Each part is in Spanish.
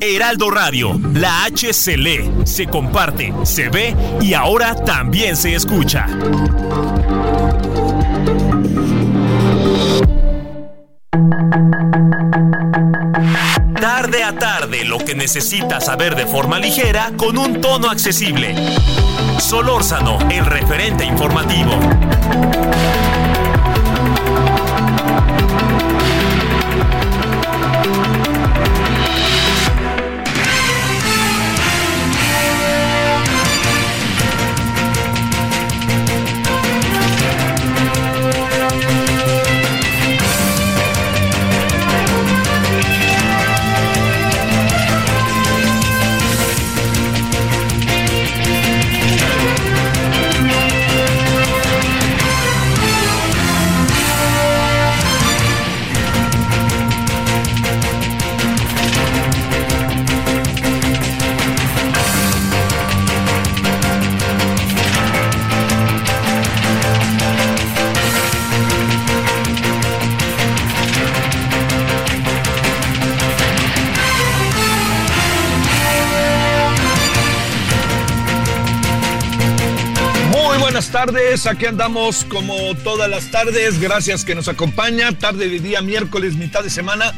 Heraldo Radio, la H se lee, se comparte, se ve y ahora también se escucha. Tarde a tarde, lo que necesitas saber de forma ligera con un tono accesible. Solórzano, el referente informativo. Tardes, aquí andamos como todas las tardes, gracias que nos acompaña, tarde de día miércoles, mitad de semana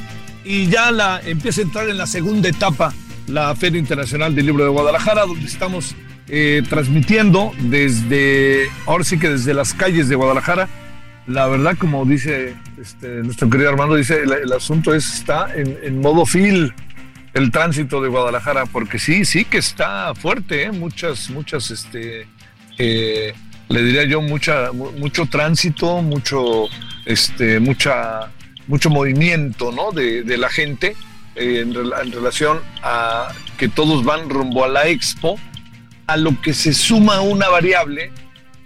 y ya la empieza a entrar en la segunda etapa la Feria Internacional del Libro de Guadalajara, donde estamos eh, transmitiendo desde, ahora sí que desde las calles de Guadalajara. La verdad, como dice este, nuestro querido Armando, dice, el, asunto es, está en, en modo fil el tránsito de Guadalajara, porque sí, sí que está fuerte, ¿eh? muchas, muchas, este, eh, le diría yo, mucha, mu- mucho tránsito, mucho, este, mucha, mucho movimiento, ¿no? De, de la gente eh, en, en relación a que todos van rumbo a la expo, a lo que se suma una variable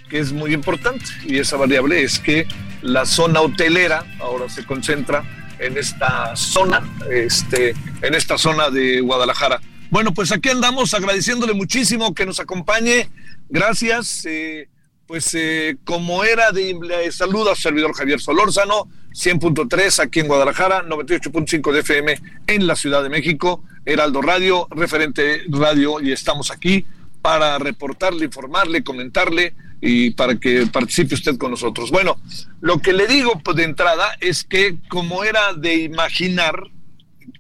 que es muy importante, y esa variable es que la zona hotelera ahora se concentra en esta zona, este, en esta zona de Guadalajara. Bueno, pues aquí andamos agradeciéndole muchísimo que nos acompañe. Gracias. eh, pues eh, como era de le saluda a servidor Javier Solórzano, 100.3 aquí en Guadalajara, 98.5 de FM en la Ciudad de México, Heraldo Radio, referente radio, y estamos aquí para reportarle, informarle, comentarle y para que participe usted con nosotros. Bueno, lo que le digo pues, de entrada es que como era de imaginar,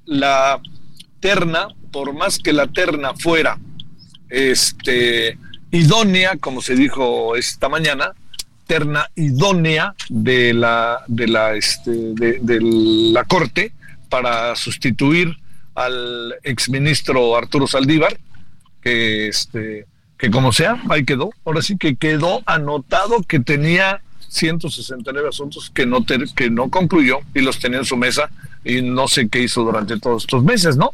la terna, por más que la terna fuera este, idónea, como se dijo esta mañana, terna idónea de la, de la, este, de, la Corte para sustituir al exministro Arturo Saldívar, que, este, que como sea, ahí quedó. Ahora sí que quedó anotado que tenía 169 asuntos que no, ter- que no concluyó y los tenía en su mesa y no sé qué hizo durante todos estos meses, ¿no?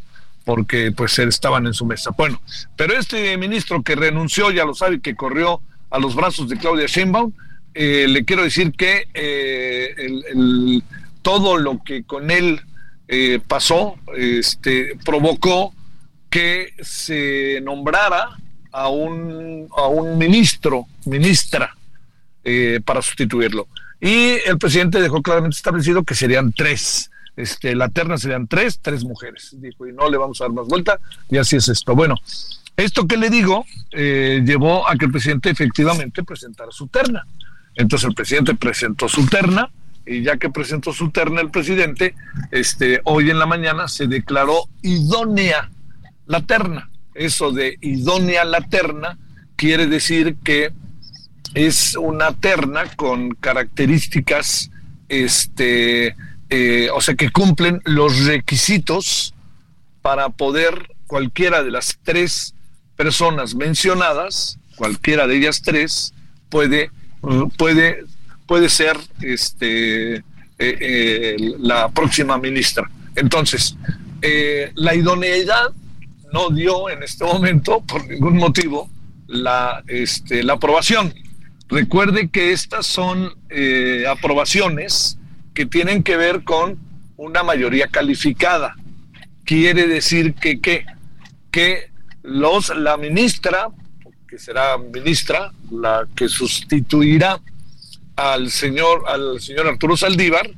Porque pues estaban en su mesa. Bueno, pero este ministro que renunció, ya lo sabe, que corrió a los brazos de Claudia Sheinbaum, eh, le quiero decir que eh, todo lo que con él eh, pasó este, provocó que se nombrara a un, a un ministro, ministra, eh, para sustituirlo. Y el presidente dejó claramente establecido que serían tres. Este, la terna serían tres, tres mujeres. Dijo, y no le vamos a dar más vuelta, y así es esto. Bueno, esto que le digo eh, llevó a que el presidente efectivamente presentara su terna. Entonces el presidente presentó su terna, y ya que presentó su terna el presidente, este, hoy en la mañana se declaró idónea la terna. Eso de idónea la terna quiere decir que es una terna con características, este, eh, o sea, que cumplen los requisitos para poder cualquiera de las tres personas mencionadas, cualquiera de ellas tres, puede, puede, puede ser este, la próxima ministra. Entonces, la idoneidad no dio en este momento, por ningún motivo, la, este, la aprobación. Recuerde que estas son aprobaciones que tienen que ver con una mayoría calificada. Quiere decir que, que, que los, la ministra, que será ministra, la que sustituirá al señor, al señor Arturo Saldívar,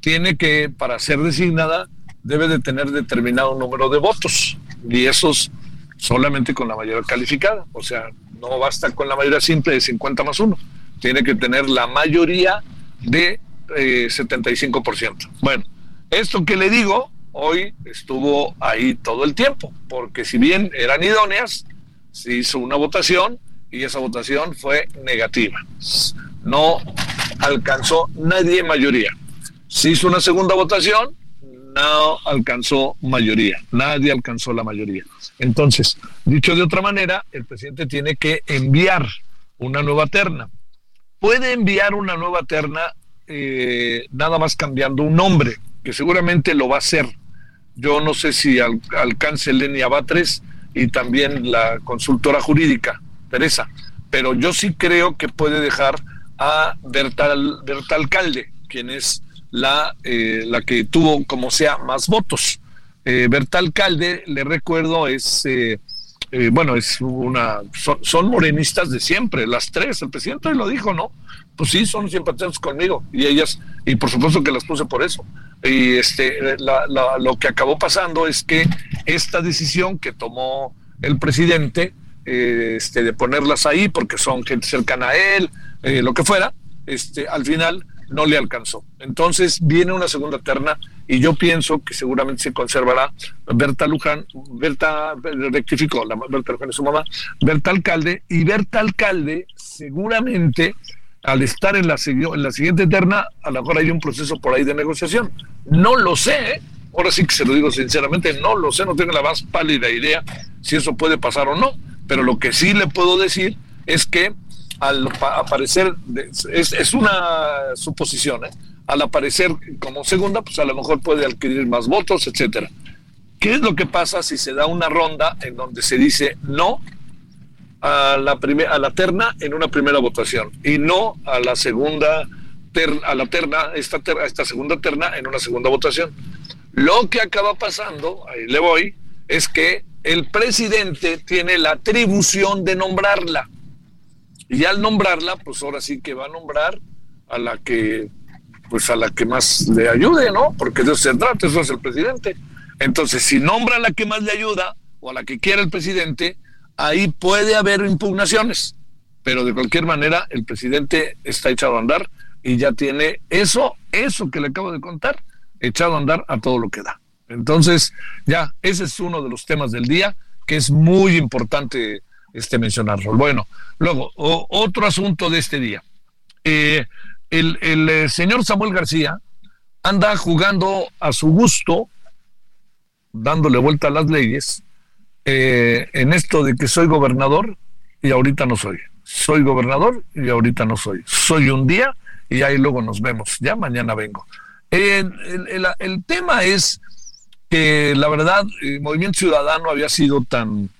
tiene que, para ser designada, debe de tener determinado número de votos. Y esos solamente con la mayoría calificada. O sea, no basta con la mayoría simple de 50 más 1. Tiene que tener la mayoría de 75%. Eh, bueno, esto que le digo, hoy estuvo ahí todo el tiempo, porque si bien eran idóneas, se hizo una votación y esa votación fue negativa. No alcanzó nadie mayoría. Se hizo una segunda votación, no alcanzó mayoría, nadie alcanzó la mayoría. Entonces, dicho de otra manera, el presidente tiene que enviar una nueva terna. Puede enviar una nueva terna eh, nada más cambiando un nombre, que seguramente lo va a hacer. Yo no sé si alcance Lenia Batres y también la consultora jurídica, Teresa, pero yo sí creo que puede dejar a Berta, Alcalde, quien es la, eh, la que tuvo, como sea, más votos. Eh, Berta Alcalde, le recuerdo, es, eh, bueno, es una, son, morenistas de siempre, las tres, el presidente lo dijo, ¿no? pues sí, son simpatizantes conmigo y ellas, y por supuesto que las puse por eso. Y este, lo que acabó pasando es que esta decisión que tomó el presidente, eh, este, de ponerlas ahí porque son gente cercana a él, eh, lo que fuera, este, al final no le alcanzó. Entonces viene una segunda terna y yo pienso que seguramente se conservará Berta Luján, Berta rectificó, la Berta Luján es su mamá, Berta Alcalde, y Berta Alcalde seguramente al estar en la, en la siguiente terna, a lo mejor hay un proceso por ahí de negociación. No lo sé, ¿eh? ahora sí que se lo digo sinceramente, no lo sé, no tengo la más pálida idea si eso puede pasar o no, pero lo que sí le puedo decir es que al aparecer, es, es una suposición, ¿eh? al aparecer como segunda, pues a lo mejor puede adquirir más votos, etcétera. ¿Qué es lo que pasa si se da una ronda en donde se dice no a la, a la terna en una primera votación y no a la segunda a la terna, esta, esta segunda terna en una segunda votación. Lo que acaba pasando, ahí le voy, es que el presidente tiene la atribución de nombrarla. Y al nombrarla, pues ahora sí que va a nombrar a la que, pues a la que más le ayude, ¿no? Porque de eso se trata, eso es el presidente. Entonces, si nombra a la que más le ayuda o a la que quiere el presidente, ahí puede haber impugnaciones, pero de cualquier manera el presidente está echado a andar y ya tiene eso, eso que le acabo de contar, echado a andar a todo lo que da. Entonces, ya, ese es uno de los temas del día que es muy importante este mencionarlo. Bueno, luego, otro asunto de este día. Eh, el, el eh, señor Samuel García anda jugando a su gusto, dándole vuelta a las leyes, eh, en esto de que soy gobernador y ahorita no soy. Soy gobernador y ahorita no soy. Soy un día y ahí luego nos vemos. Ya mañana vengo. el, el, tema es que la verdad el Movimiento Ciudadano había sido tan,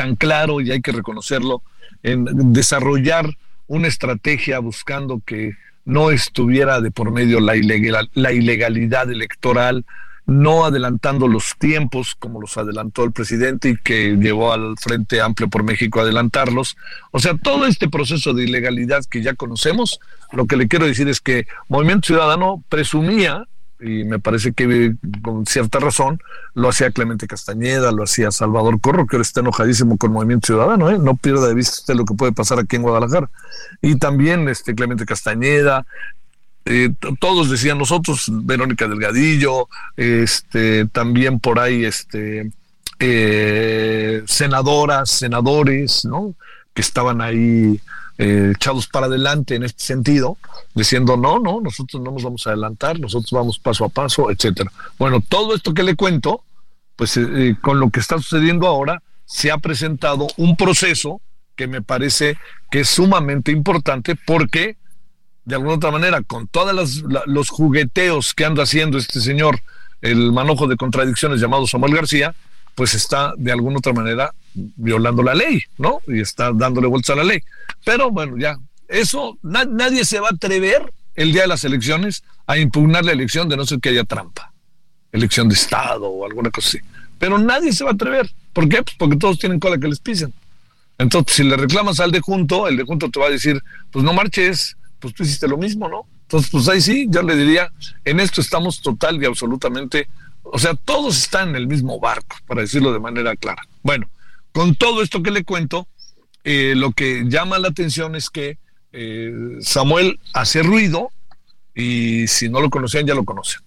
tan claro y hay que reconocerlo en desarrollar una estrategia buscando que no estuviera de por medio la, ilegal, la ilegalidad electoral, no adelantando los tiempos como los adelantó el presidente y que llevó al Frente Amplio por México a adelantarlos. O sea, todo este proceso de ilegalidad que ya conocemos, lo que le quiero decir es que Movimiento Ciudadano presumía, y me parece que con cierta razón, lo hacía Clemente Castañeda, lo hacía Salvador Corro, que ahora está enojadísimo con Movimiento Ciudadano, ¿eh? no pierda de vista lo que puede pasar aquí en Guadalajara. Y también este Clemente Castañeda, eh, todos decían nosotros, Verónica Delgadillo, este, también por ahí, este, eh, senadoras, senadores, ¿no? Que estaban ahí eh, echados para adelante en este sentido, diciendo no, no, nosotros no nos vamos a adelantar, nosotros vamos paso a paso, etcétera. Bueno, todo esto que le cuento, pues con lo que está sucediendo ahora, se ha presentado un proceso que me parece que es sumamente importante porque de alguna otra manera, con todos los jugueteos que anda haciendo este señor, el manojo de contradicciones llamado Samuel García, pues está de alguna otra manera violando la ley, ¿no? Y está dándole vuelta a la ley. Pero bueno, ya, eso, nadie se va a atrever el día de las elecciones a impugnar la elección de no ser que haya trampa, elección de Estado o alguna cosa así. Pero nadie se va a atrever. ¿Por qué? Pues porque todos tienen cola que les pisen. Entonces, si le reclamas al de junto, el de junto te va a decir, pues no marches, pues tú hiciste lo mismo, ¿no? Entonces, pues ahí sí, yo le diría, en esto estamos total y absolutamente, o sea, todos están en el mismo barco, para decirlo de manera clara. Bueno, con todo esto que le cuento, eh, lo que llama la atención es que eh, Samuel hace ruido y si no lo conocían ya lo conocen.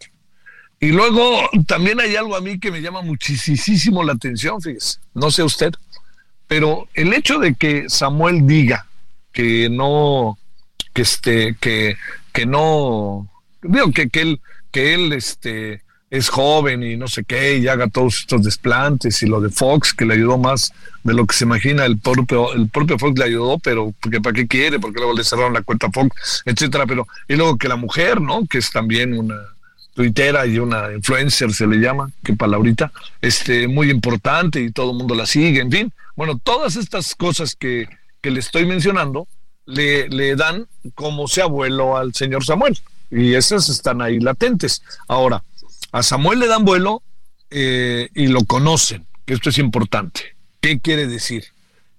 Y luego también hay algo a mí que me llama muchísimo la atención, fíjese, no sé usted, pero el hecho de que Samuel diga que no, que este, que, que no, digo que, que él, que él este, es joven y no sé qué, y haga todos estos desplantes y lo de Fox, que le ayudó más de lo que se imagina, el propio, el propio Fox le ayudó, pero porque para qué quiere, porque luego le cerraron la cuenta Fox, etcétera, pero, y luego que la mujer, ¿no? Que es también una tuitera y una influencer se le llama, que palabrita, este, muy importante y todo el mundo la sigue, en fin. Bueno, todas estas cosas que, que le estoy mencionando le, le dan como se abuelo al señor Samuel. Y esas están ahí latentes. Ahora, a Samuel le dan vuelo eh, y lo conocen, que esto es importante. ¿Qué quiere decir?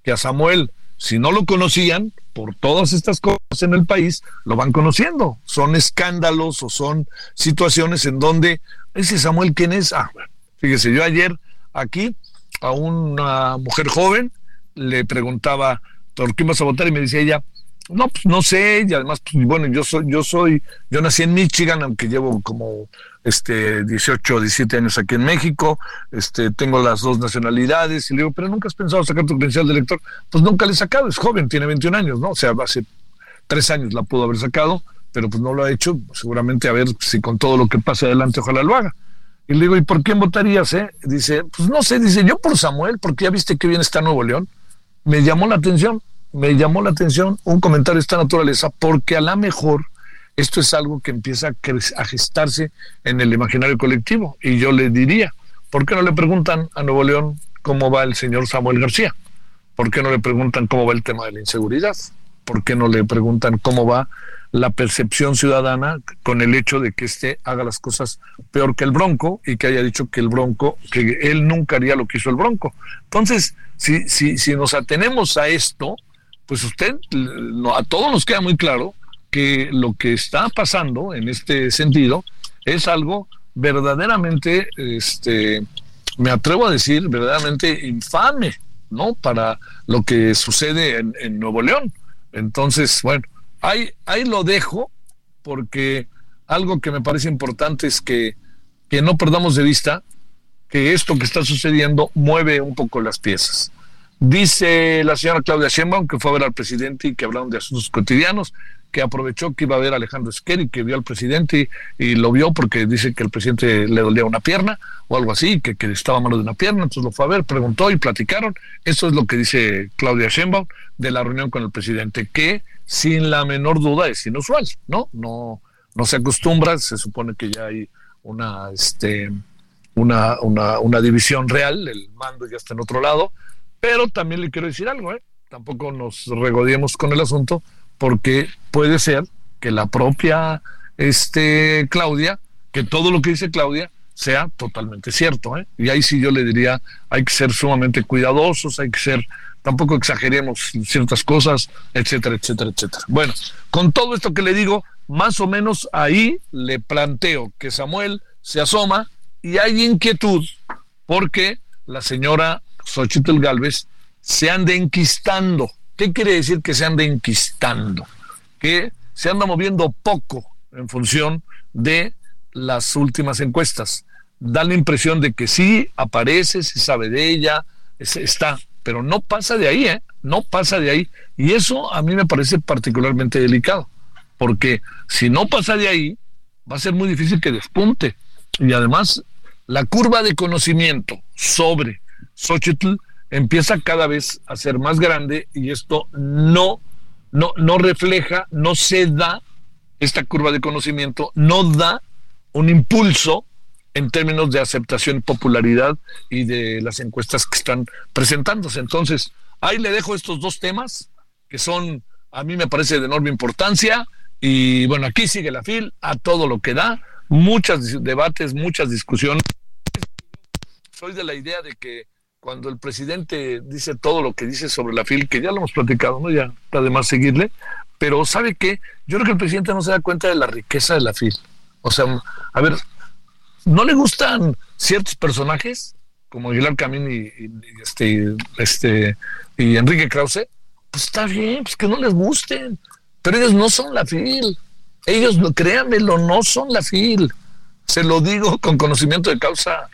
Que a Samuel, si no lo conocían, por todas estas cosas en el país, lo van conociendo. Son escándalos o son situaciones en donde, ese Samuel, ¿quién es? Ah, fíjese, yo ayer aquí a una mujer joven le preguntaba, ¿por qué vas a votar? Y me decía ella, no, pues no sé, y además, pues, bueno, yo soy, yo soy, yo nací en Michigan, aunque llevo como este 18 o 17 años aquí en México, este, tengo las dos nacionalidades, y le digo, pero nunca has pensado sacar tu credencial de elector, pues nunca le he sacado, es joven, tiene 21 años, ¿no? O sea, hace tres años la pudo haber sacado, pero pues no lo ha hecho, seguramente a ver si con todo lo que pase adelante, ojalá lo haga. Y le digo, ¿y por quién votarías? Eh? Dice, pues no sé, dice, yo por Samuel, porque ya viste que bien está Nuevo León. Me llamó la atención, me llamó la atención un comentario de esta naturaleza porque a lo mejor esto es algo que empieza a, gestarse en el imaginario colectivo. Y yo le diría, ¿por qué no le preguntan a Nuevo León cómo va el señor Samuel García? ¿Por qué no le preguntan cómo va el tema de la inseguridad? ¿Por qué no le preguntan cómo va la percepción ciudadana con el hecho de que éste haga las cosas peor que el Bronco y que haya dicho que el Bronco, que él nunca haría lo que hizo el Bronco? Entonces, si, si, si nos atenemos a esto, pues usted, a todos nos queda muy claro que lo que está pasando en este sentido es algo verdaderamente, este, me atrevo a decir, verdaderamente infame, ¿no? Para lo que sucede en, Nuevo León. Entonces, bueno, ahí, ahí lo dejo porque algo que me parece importante es que, que no perdamos de vista que esto que está sucediendo mueve un poco las piezas. Dice la señora Claudia Sheinbaum que fue a ver al presidente y que hablaron de asuntos cotidianos, que aprovechó que iba a ver a Alejandro Esqueri, que vio al presidente y, lo vio porque dice que el presidente le dolía una pierna o algo así, que, que estaba malo de una pierna, entonces lo fue a ver, preguntó y platicaron. Eso es lo que dice Claudia Sheinbaum de la reunión con el presidente, que sin la menor duda es inusual, ¿no? No, no se acostumbra, se supone que ya hay una, este, una, una, una división real, el mando ya está en otro lado, pero también le quiero decir algo, ¿eh? tampoco nos regodiemos con el asunto, porque puede ser que la propia este, Claudia, que todo lo que dice Claudia sea totalmente cierto. ¿eh? Y ahí sí yo le diría, hay que ser sumamente cuidadosos, hay que ser, tampoco exageremos ciertas cosas, etcétera, etcétera, etcétera. Bueno, con todo esto que le digo, más o menos ahí le planteo que Samuel se asoma y hay inquietud porque la señora Xochitl Galvez se anda enquistando. ¿Qué quiere decir que se anda enquistando? Que se anda moviendo poco en función de las últimas encuestas. Da la impresión de que sí aparece, se sabe de ella, está, pero no pasa de ahí, ¿eh? No pasa de ahí. Y eso a mí me parece particularmente delicado, porque si no pasa de ahí, va a ser muy difícil que despunte. Y además, la curva de conocimiento sobre Xochitl empieza cada vez a ser más grande y esto no, no, no refleja, no se da esta curva de conocimiento no da un impulso en términos de aceptación, popularidad y de las encuestas que están presentándose. Entonces, ahí le dejo estos dos temas que son, a mí me parece de enorme importancia. Y bueno, aquí sigue la FIL a todo lo que da, muchos debates, muchas discusiones. Soy de la idea de que cuando el presidente dice todo lo que dice sobre la FIL, que ya lo hemos platicado, ¿no? Ya está de más seguirle, pero ¿sabe qué? Yo creo que el presidente no se da cuenta de la riqueza de la FIL. O sea, a ver, ¿no le gustan ciertos personajes como Aguilar Camín y, este, este, y Enrique Krause? Pues está bien, pues que no les gusten, pero ellos no son la FIL. Ellos, créanmelo, no son la FIL. Se lo digo con conocimiento de causa.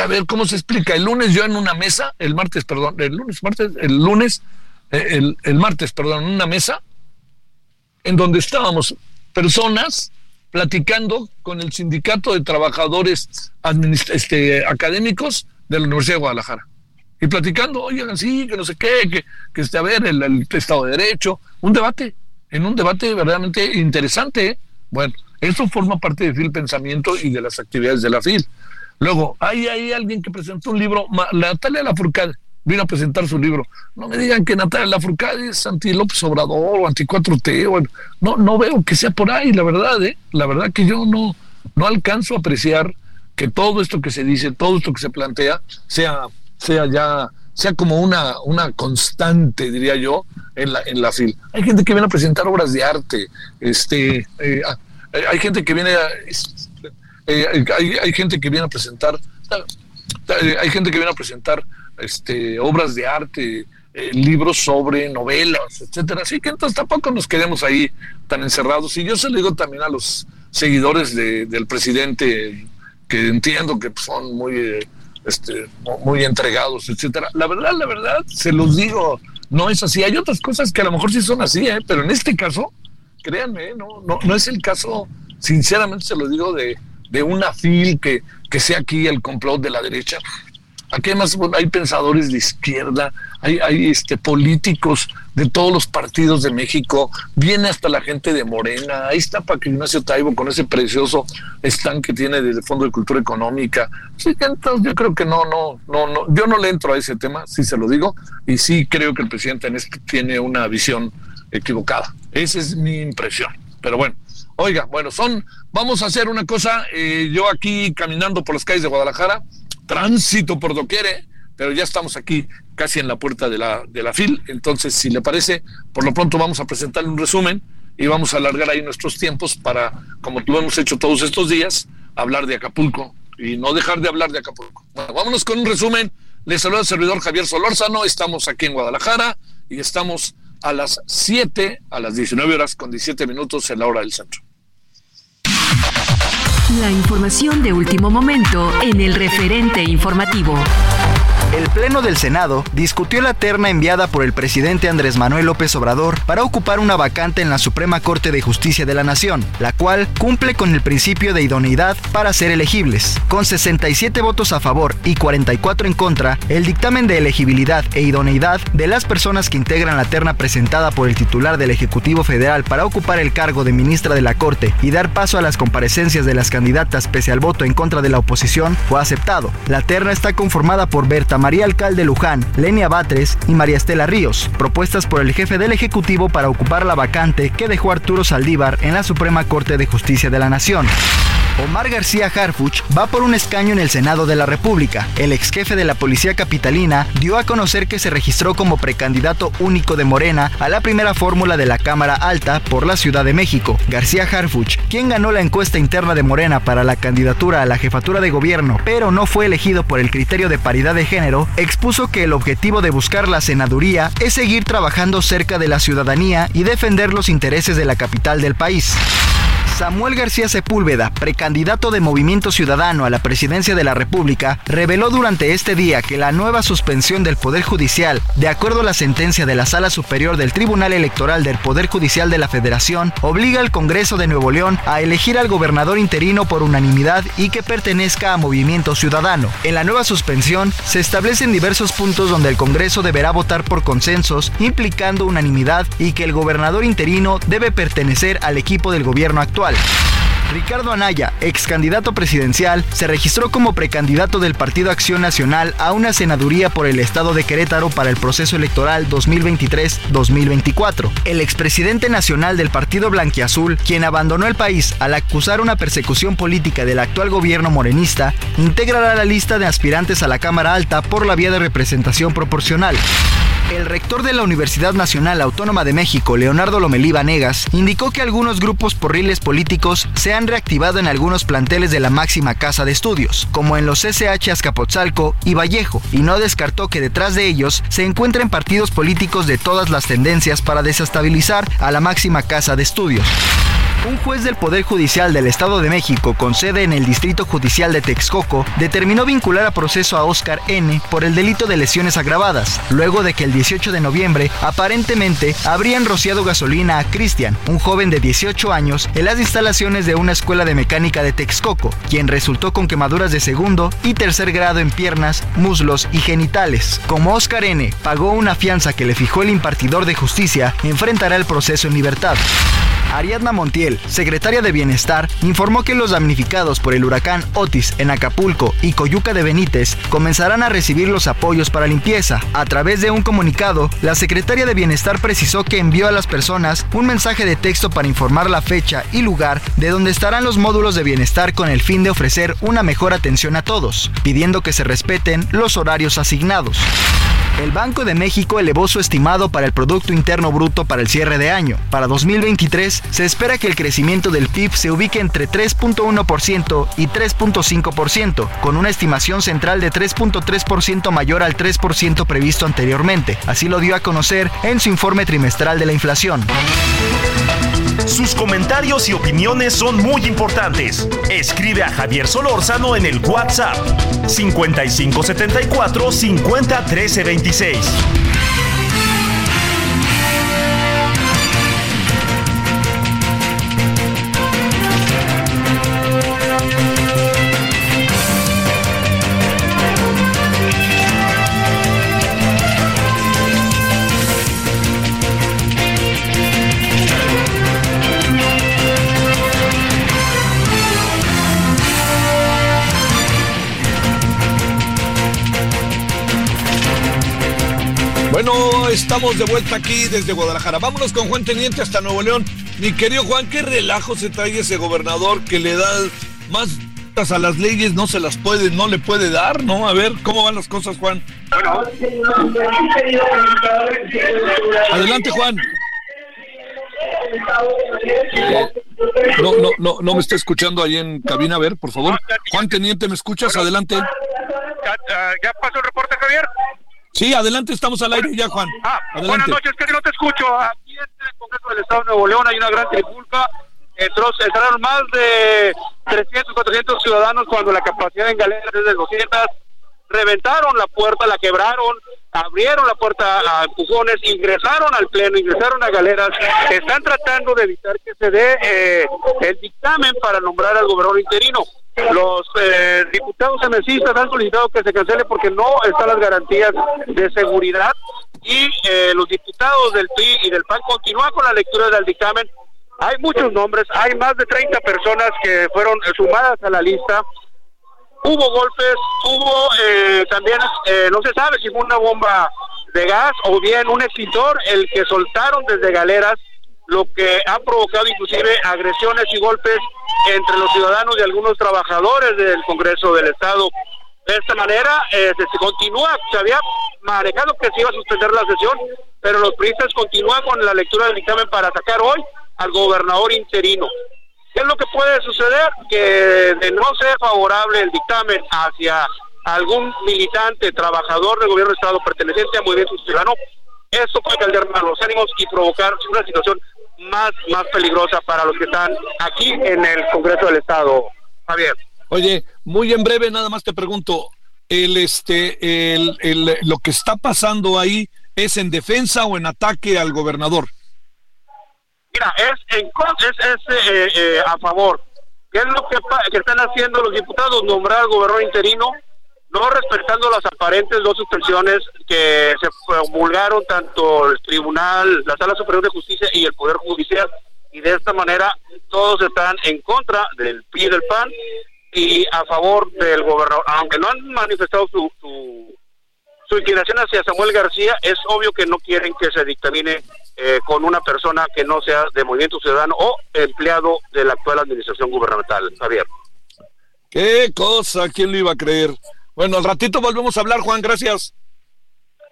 A ver cómo se explica. El lunes yo en una mesa, el martes, perdón, el lunes, martes, el lunes, eh, el, el martes, perdón, en una mesa, en donde estábamos personas platicando con el sindicato de trabajadores este, académicos de la Universidad de Guadalajara. Y platicando, oigan, sí, que no sé qué, que, que este, a ver, el, Estado de Derecho, un debate, en un debate verdaderamente interesante. ¿eh? Bueno, eso forma parte del pensamiento y de las actividades de la FIL. Luego, hay, hay alguien que presentó un libro, Natalia Lafourcade, vino a presentar su libro. No me digan que Natalia Lafourcade es anti López Obrador o anti 4T. no, no veo que sea por ahí, la verdad, ¿eh? La verdad que yo no, no alcanzo a apreciar que todo esto que se dice, todo esto que se plantea, sea, sea ya, sea como una, una constante, diría yo, en la, en la FIL. Hay gente que viene a presentar obras de arte, este, eh, ah, hay gente que viene a, eh, hay, hay gente que viene a presentar, hay gente que viene a presentar este, obras de arte, eh, libros sobre novelas, etcétera. Así que entonces tampoco nos quedemos ahí tan encerrados. Y yo se lo digo también a los seguidores del presidente, que entiendo que son muy, este, muy entregados, etcétera. La verdad, la verdad, se los digo, no es así. Hay otras cosas que a lo mejor sí son así, ¿eh? pero en este caso, créanme, no, no, no es el caso, sinceramente se lo digo, de, de una fil que, que sea aquí el complot de la derecha. Aquí además hay pensadores de izquierda, hay, hay este, políticos de todos los partidos de México, viene hasta la gente de Morena, ahí está Paco Ignacio Taibo con ese precioso stand que tiene desde Fondo de Cultura Económica. Entonces yo creo que no, no, no, no, yo no le entro a ese tema, sí se lo digo, y sí creo que el presidente en tiene una visión equivocada. Esa es mi impresión. Pero bueno, oiga, bueno, son, vamos a hacer una cosa, eh, yo aquí caminando por las calles de Guadalajara, tránsito por doquier, ¿eh? pero ya estamos aquí casi en la puerta de la, de la FIL. Entonces, si le parece, por lo pronto vamos a presentarle un resumen y vamos a alargar ahí nuestros tiempos para, como lo hemos hecho todos estos días, hablar de Acapulco y no dejar de hablar de Acapulco. Bueno, vámonos con un resumen. Les saluda el servidor Javier Solórzano. Estamos aquí en Guadalajara y estamos a las 7, a las 19 horas con 17 minutos en la hora del centro. La información de último momento en el referente informativo. El Pleno del Senado discutió la terna enviada por el presidente Andrés Manuel López Obrador para ocupar una vacante en la Suprema Corte de Justicia de la Nación, la cual cumple con el principio de idoneidad para ser elegibles. Con 67 votos a favor y 44 en contra, el dictamen de elegibilidad e idoneidad de las personas que integran la terna presentada por el titular del Ejecutivo Federal para ocupar el cargo de ministra de la Corte y dar paso a las comparecencias de las candidatas pese al voto en contra de la oposición fue aceptado. La terna está conformada por Berta María Alcalde Luján, Lenia Batres y María Estela Ríos, propuestas por el jefe del Ejecutivo para ocupar la vacante que dejó Arturo Saldívar en la Suprema Corte de Justicia de la Nación. Omar García Harfuch va por un escaño en el Senado de la República. El ex jefe de la Policía Capitalina dio a conocer que se registró como precandidato único de Morena a la primera fórmula de la Cámara Alta por la Ciudad de México. García Harfuch, quien ganó la encuesta interna de Morena para la candidatura a la jefatura de gobierno, pero no fue elegido por el criterio de paridad de género, expuso que el objetivo de buscar la senaduría es seguir trabajando cerca de la ciudadanía y defender los intereses de la capital del país. Samuel García Sepúlveda, precandidato de Movimiento Ciudadano a la presidencia de la República, reveló durante este día que la nueva suspensión del Poder Judicial, de acuerdo a la sentencia de la Sala Superior del Tribunal Electoral del Poder Judicial de la Federación, obliga al Congreso de Nuevo León a elegir al gobernador interino por unanimidad y que pertenezca a Movimiento Ciudadano. En la nueva suspensión se establecen diversos puntos donde el Congreso deberá votar por consensos, implicando unanimidad y que el gobernador interino debe pertenecer al equipo del gobierno actual. Ricardo Anaya, ex candidato presidencial, se registró como precandidato del Partido Acción Nacional a una senaduría por el estado de Querétaro para el proceso electoral 2023-2024. El expresidente nacional del Partido Blanquiazul, quien abandonó el país al acusar una persecución política del actual gobierno morenista, integrará la lista de aspirantes a la Cámara Alta por la vía de representación proporcional. El rector de la Universidad Nacional Autónoma de México, Leonardo Lomelí Vanegas, indicó que algunos grupos porriles políticos se han reactivado en algunos planteles de la máxima casa de estudios, como en los SH Azcapotzalco y Vallejo, y no descartó que detrás de ellos se encuentren partidos políticos de todas las tendencias para desestabilizar a la máxima casa de estudios. Un juez del Poder Judicial del Estado de México, con sede en el Distrito Judicial de Texcoco, determinó vincular a proceso a Oscar N. por el delito de lesiones agravadas, luego de que el 18 de noviembre aparentemente habrían rociado gasolina a Cristian, un joven de 18 años, en las instalaciones de una escuela de mecánica de Texcoco, quien resultó con quemaduras de segundo y tercer grado en piernas, muslos y genitales. Como Oscar N. pagó una fianza que le fijó el impartidor de justicia, enfrentará el proceso en libertad. Ariadna Montiel, secretaria de Bienestar, informó que los damnificados por el huracán Otis en Acapulco y Coyuca de Benítez comenzarán a recibir los apoyos para limpieza. A través de un comunicado, la secretaria de Bienestar precisó que envió a las personas un mensaje de texto para informar la fecha y lugar de donde estarán los módulos de bienestar con el fin de ofrecer una mejor atención a todos, pidiendo que se respeten los horarios asignados. El Banco de México elevó su estimado para el Producto Interno Bruto para el cierre de año. Para 2023 se espera que el crecimiento del PIB se ubique entre 3.1% y 3.5%, con una estimación central de 3.3% mayor al 3% previsto anteriormente. Así lo dio a conocer en su informe trimestral de la inflación. Sus comentarios y opiniones son muy importantes. Escribe a Javier Solórzano en el WhatsApp 5574 50 13 26. Estamos de vuelta aquí desde Guadalajara. Vámonos con Juan Teniente hasta Nuevo León. Mi querido Juan, qué relajo se trae ese gobernador que le da más a las leyes, no se las puede, no le puede dar, ¿no? A ver, ¿cómo van las cosas, Juan? Adelante, Juan. No, no, no, no me está escuchando ahí en cabina, a ver, por favor. Juan Teniente, ¿me escuchas? Adelante. ¿Ya pasó el reporte, Javier? Sí, adelante, estamos al aire ya, Juan. Ah, buenas noches, que no te escucho. Aquí en el Congreso del Estado de Nuevo León hay una gran trifulca. Entró, entraron más de 300, 400 ciudadanos cuando la capacidad en galeras es de 200. Reventaron la puerta, la quebraron, abrieron la puerta a empujones, ingresaron al pleno, ingresaron a galeras. Están tratando de evitar que se dé eh, el dictamen para nombrar al gobernador interino. Los eh, diputados emesistas han solicitado que se cancele porque no están las garantías de seguridad y eh, los diputados del PRI y del PAN continúan con la lectura del dictamen. Hay muchos nombres, hay más de 30 personas que fueron sumadas a la lista. Hubo golpes, hubo eh, también, eh, no se sabe si fue una bomba de gas o bien un extintor el que soltaron desde galeras lo que ha provocado inclusive agresiones y golpes entre los ciudadanos y algunos trabajadores del Congreso del Estado. De esta manera eh, se, continúa, se había manejado que se iba a suspender la sesión, pero los periodistas continúan con la lectura del dictamen para sacar hoy al gobernador interino. ¿Qué es lo que puede suceder? Que de no ser favorable el dictamen hacia algún militante, trabajador del gobierno del Estado perteneciente a Movimiento Ciudadano, esto puede caldear más los ánimos y provocar una situación más, más peligrosa para los que están aquí en el Congreso del Estado. Javier. Oye, muy en breve nada más te pregunto, el este el, el, lo que está pasando ahí es en defensa o en ataque al gobernador. Mira, es en es, es eh, eh, a favor. ¿Qué es lo que, que están haciendo los diputados? Nombrar al gobernador interino no respetando las aparentes dos suspensiones que se promulgaron tanto el Tribunal, la Sala Superior de Justicia y el Poder Judicial. Y de esta manera todos están en contra del PRI del PAN y a favor del gobernador. Aunque no han manifestado su, su, su inclinación hacia Samuel García, es obvio que no quieren que se dictamine eh, con una persona que no sea de Movimiento Ciudadano o empleado de la actual administración gubernamental. Javier. Qué cosa, ¿quién lo iba a creer? Bueno, al ratito volvemos a hablar, Juan, gracias.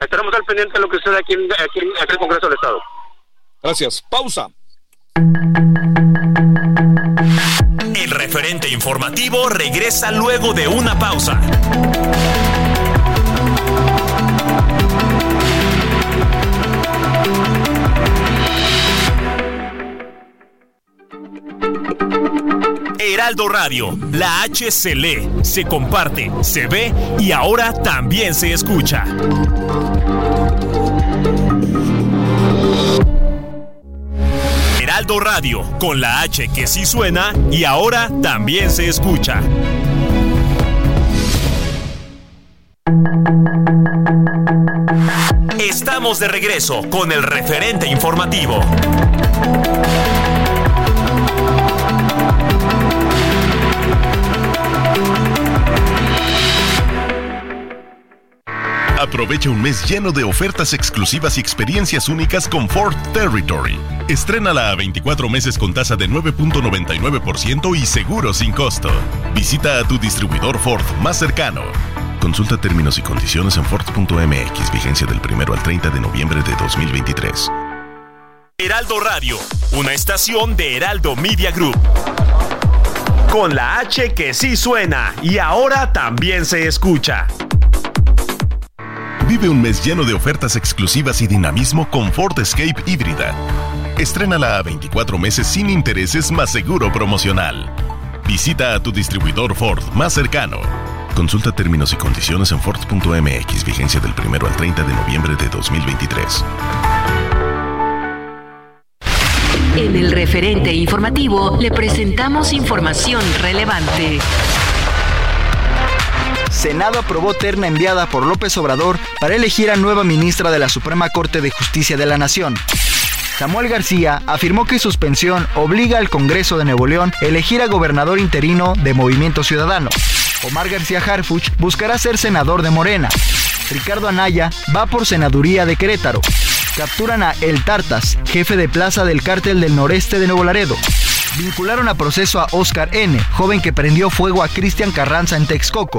Estaremos al pendiente de lo que sucede aquí en, aquí en el Congreso del Estado. Gracias. Pausa. El referente informativo regresa luego de una pausa. Heraldo Radio, la H se lee, se comparte, se ve y ahora también se escucha. Heraldo Radio, con la H que sí suena y ahora también se escucha. Estamos de regreso con el referente informativo. Aprovecha un mes lleno de ofertas exclusivas y experiencias únicas con Ford Territory. Estrénala a 24 meses con tasa de 9.99% y seguro sin costo. Visita a tu distribuidor Ford más cercano. Consulta términos y condiciones en Ford.mx, vigencia del 1 al 30 de noviembre de 2023. Heraldo Radio, una estación de Heraldo Media Group. Con la H que sí suena y ahora también se escucha. Vive un mes lleno de ofertas exclusivas y dinamismo con Ford Escape híbrida. Estrénala a 24 meses sin intereses más seguro promocional. Visita a tu distribuidor Ford más cercano. Consulta términos y condiciones en Ford.mx, vigencia del 1 al 30 de noviembre de 2023. En el referente informativo le presentamos información relevante. Senado aprobó terna enviada por López Obrador para elegir a nueva ministra de la Suprema Corte de Justicia de la Nación. Samuel García afirmó que su suspensión obliga al Congreso de Nuevo León a elegir a gobernador interino de Movimiento Ciudadano. Omar García Harfuch buscará ser senador de Morena. Ricardo Anaya va por senaduría de Querétaro. Capturan a El Tartas, jefe de plaza del cártel del noreste de Nuevo Laredo. Vincularon a proceso a Oscar N., joven que prendió fuego a Cristian Carranza en Texcoco.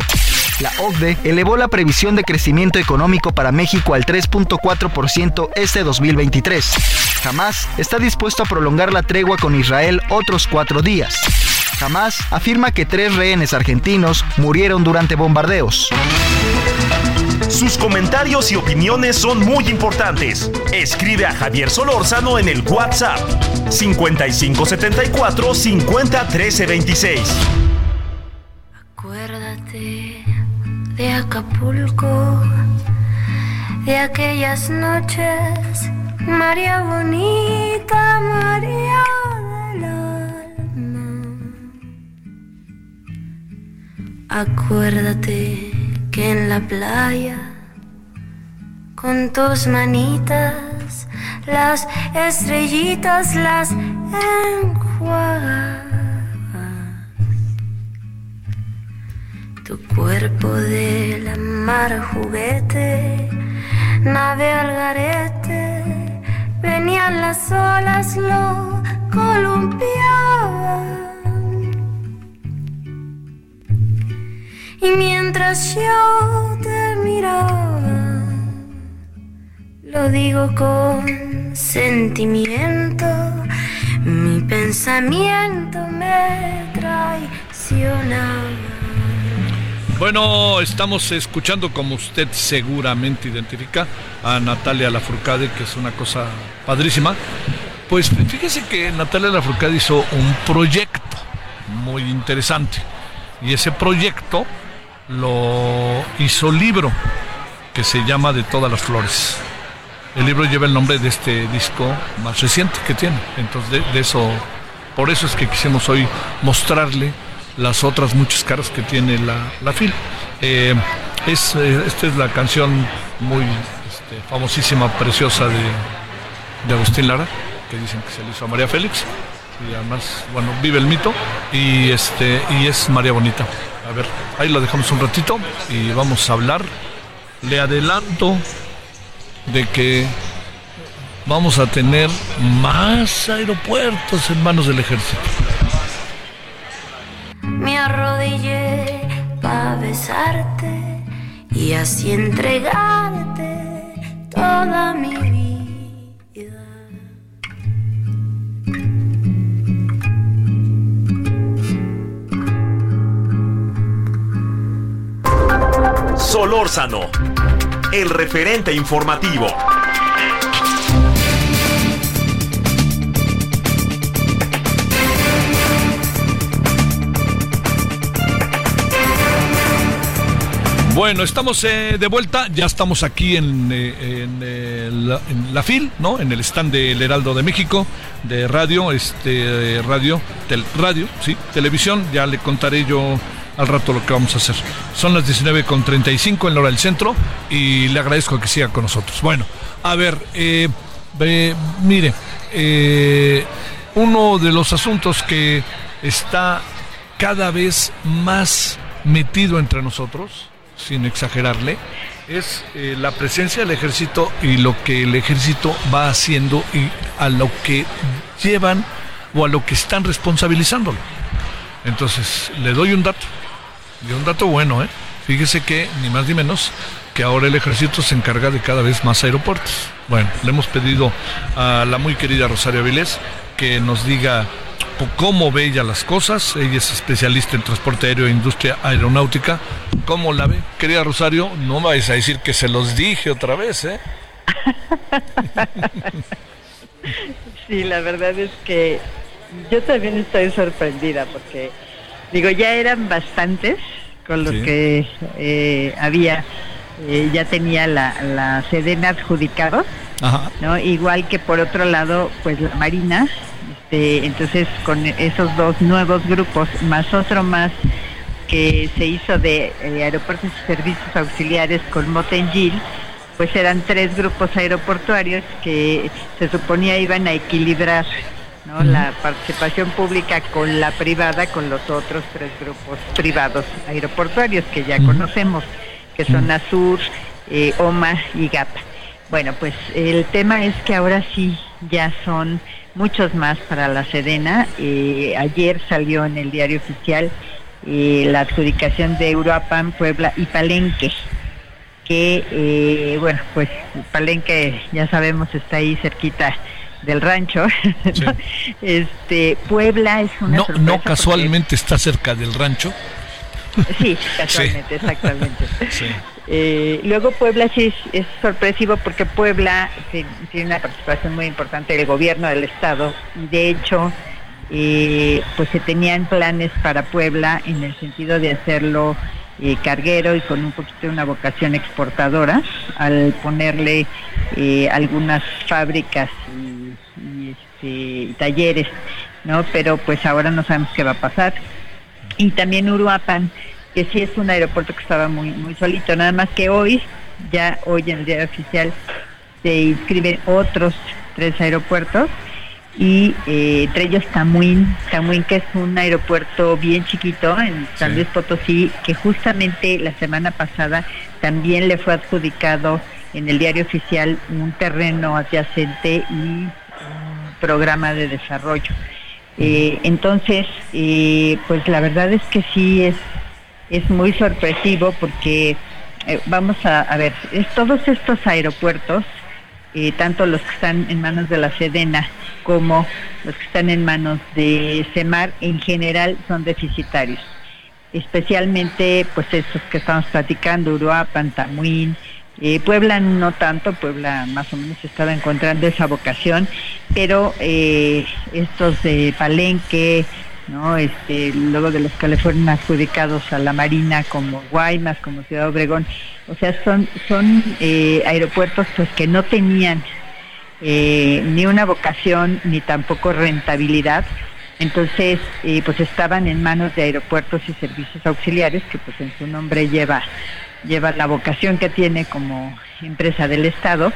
La OCDE elevó la previsión de crecimiento económico para México al 3.4% este 2023. Jamás está dispuesto a prolongar la tregua con Israel otros cuatro días. Jamás afirma que tres rehenes argentinos murieron durante bombardeos. Sus comentarios y opiniones son muy importantes. Escribe a Javier Solórzano en el WhatsApp 5574 501326. Acuérdate de Acapulco, de aquellas noches, María bonita, María del alma. Acuérdate en la playa, con tus manitas, las estrellitas las enjuagas. Tu cuerpo de la mar juguete, nave al garete, venían las olas, lo columpiaban. Y mientras yo te miraba, lo digo con sentimiento, mi pensamiento me traicionaba. Bueno, estamos escuchando, como usted seguramente identifica, a Natalia Lafourcade, que es una cosa padrísima. Pues fíjese que Natalia Lafourcade hizo un proyecto muy interesante. Y ese proyecto lo hizo libro que se llama De todas las flores. El libro lleva el nombre de este disco más reciente que tiene. Entonces, de, eso, por eso es que quisimos hoy mostrarle las otras muchas caras que tiene la, la FIL. Eh, es, eh, esta es la canción muy este, famosísima, preciosa de, de Agustín Lara, que dicen que se le hizo a María Félix. Y además, bueno, vive el mito y, este, y es María Bonita. A ver, ahí lo dejamos un ratito y vamos a hablar. Le adelanto de que vamos a tener más aeropuertos en manos del ejército. Me arrodillé para besarte y así entregarte toda mi vida. Solórzano el referente informativo. Bueno, estamos eh, de vuelta, ya estamos aquí en, eh, eh, la, FIL, ¿no? En el stand del Heraldo de México, de radio, este, radio, radio, sí, televisión, ya le contaré yo al rato lo que vamos a hacer. Son las 19.35 en la hora del centro y le agradezco que siga con nosotros. Bueno, a ver, eh, mire, eh, uno de los asuntos que está cada vez más metido entre nosotros, sin exagerarle, es eh, la presencia del ejército y lo que el ejército va haciendo y a lo que llevan o a lo que están responsabilizándolo. Entonces, le doy un dato. Y un dato bueno, ¿eh? Fíjese que, ni más ni menos, que ahora el ejército se encarga de cada vez más aeropuertos. Bueno, le hemos pedido a la muy querida Rosario Avilés que nos diga cómo ve ella las cosas. Ella es especialista en transporte aéreo e industria aeronáutica. ¿Cómo la ve? Querida Rosario, no vais a decir que se los dije otra vez, ¿eh? sí, la verdad es que yo también estoy sorprendida porque Digo, ya eran bastantes con los que eh, había, eh, ya tenía la, la Sedena adjudicados, ¿no? Igual que por otro lado, pues la Marina, este, entonces con esos dos nuevos grupos, más otro más que se hizo de eh, aeropuertos y servicios auxiliares con Motengil, pues eran tres grupos aeroportuarios que se suponía iban a equilibrar la participación pública con la privada, con los otros tres grupos privados aeroportuarios que ya conocemos, que son Azur, eh, OMA y GAP. Bueno, pues el tema es que ahora sí ya son muchos más para la Sedena. Eh, ayer salió en el diario oficial eh, la adjudicación de Euroapan, Puebla y Palenque que bueno pues Palenque ya sabemos está ahí cerquita del rancho. Este Puebla es una no, no casualmente está cerca del rancho. Sí, casualmente, exactamente. Eh, luego Puebla sí es, sorpresivo porque Puebla tiene una participación muy importante del gobierno del estado y de hecho eh, pues se tenían planes para Puebla en el sentido de hacerlo eh, carguero y con un poquito de una vocación exportadora al ponerle eh, algunas fábricas y, talleres, ¿no? Pero pues ahora no sabemos qué va a pasar. Y también Uruapan, que sí es un aeropuerto que estaba muy, muy solito, nada más que hoy, ya hoy en el día oficial, se inscriben otros tres aeropuertos y eh, entre ellos Tamuín, Tamuín que es un aeropuerto bien chiquito en San Luis Potosí, que justamente la semana pasada también le fue adjudicado en el diario oficial un terreno adyacente y programa de desarrollo. Eh, entonces, eh, pues la verdad es que sí es, es muy sorpresivo porque vamos a, ver, es, todos estos aeropuertos eh, tanto los que están en manos de la Sedena como los que están en manos de CEMAR en general son deficitarios. Especialmente pues estos que estamos platicando, Uruapan, Tamuín, Eh, Puebla no tanto, Puebla más o menos estaba encontrando esa vocación, pero eh, estos de Palenque, ¿no? Este, luego de los que le fueron adjudicados a la Marina como Guaymas, como Ciudad Obregón, o sea, son, son eh, aeropuertos pues que no tenían ni una vocación ni tampoco rentabilidad, entonces pues estaban en manos de aeropuertos y servicios auxiliares, que pues en su nombre lleva lleva la vocación que tiene como empresa del Estado,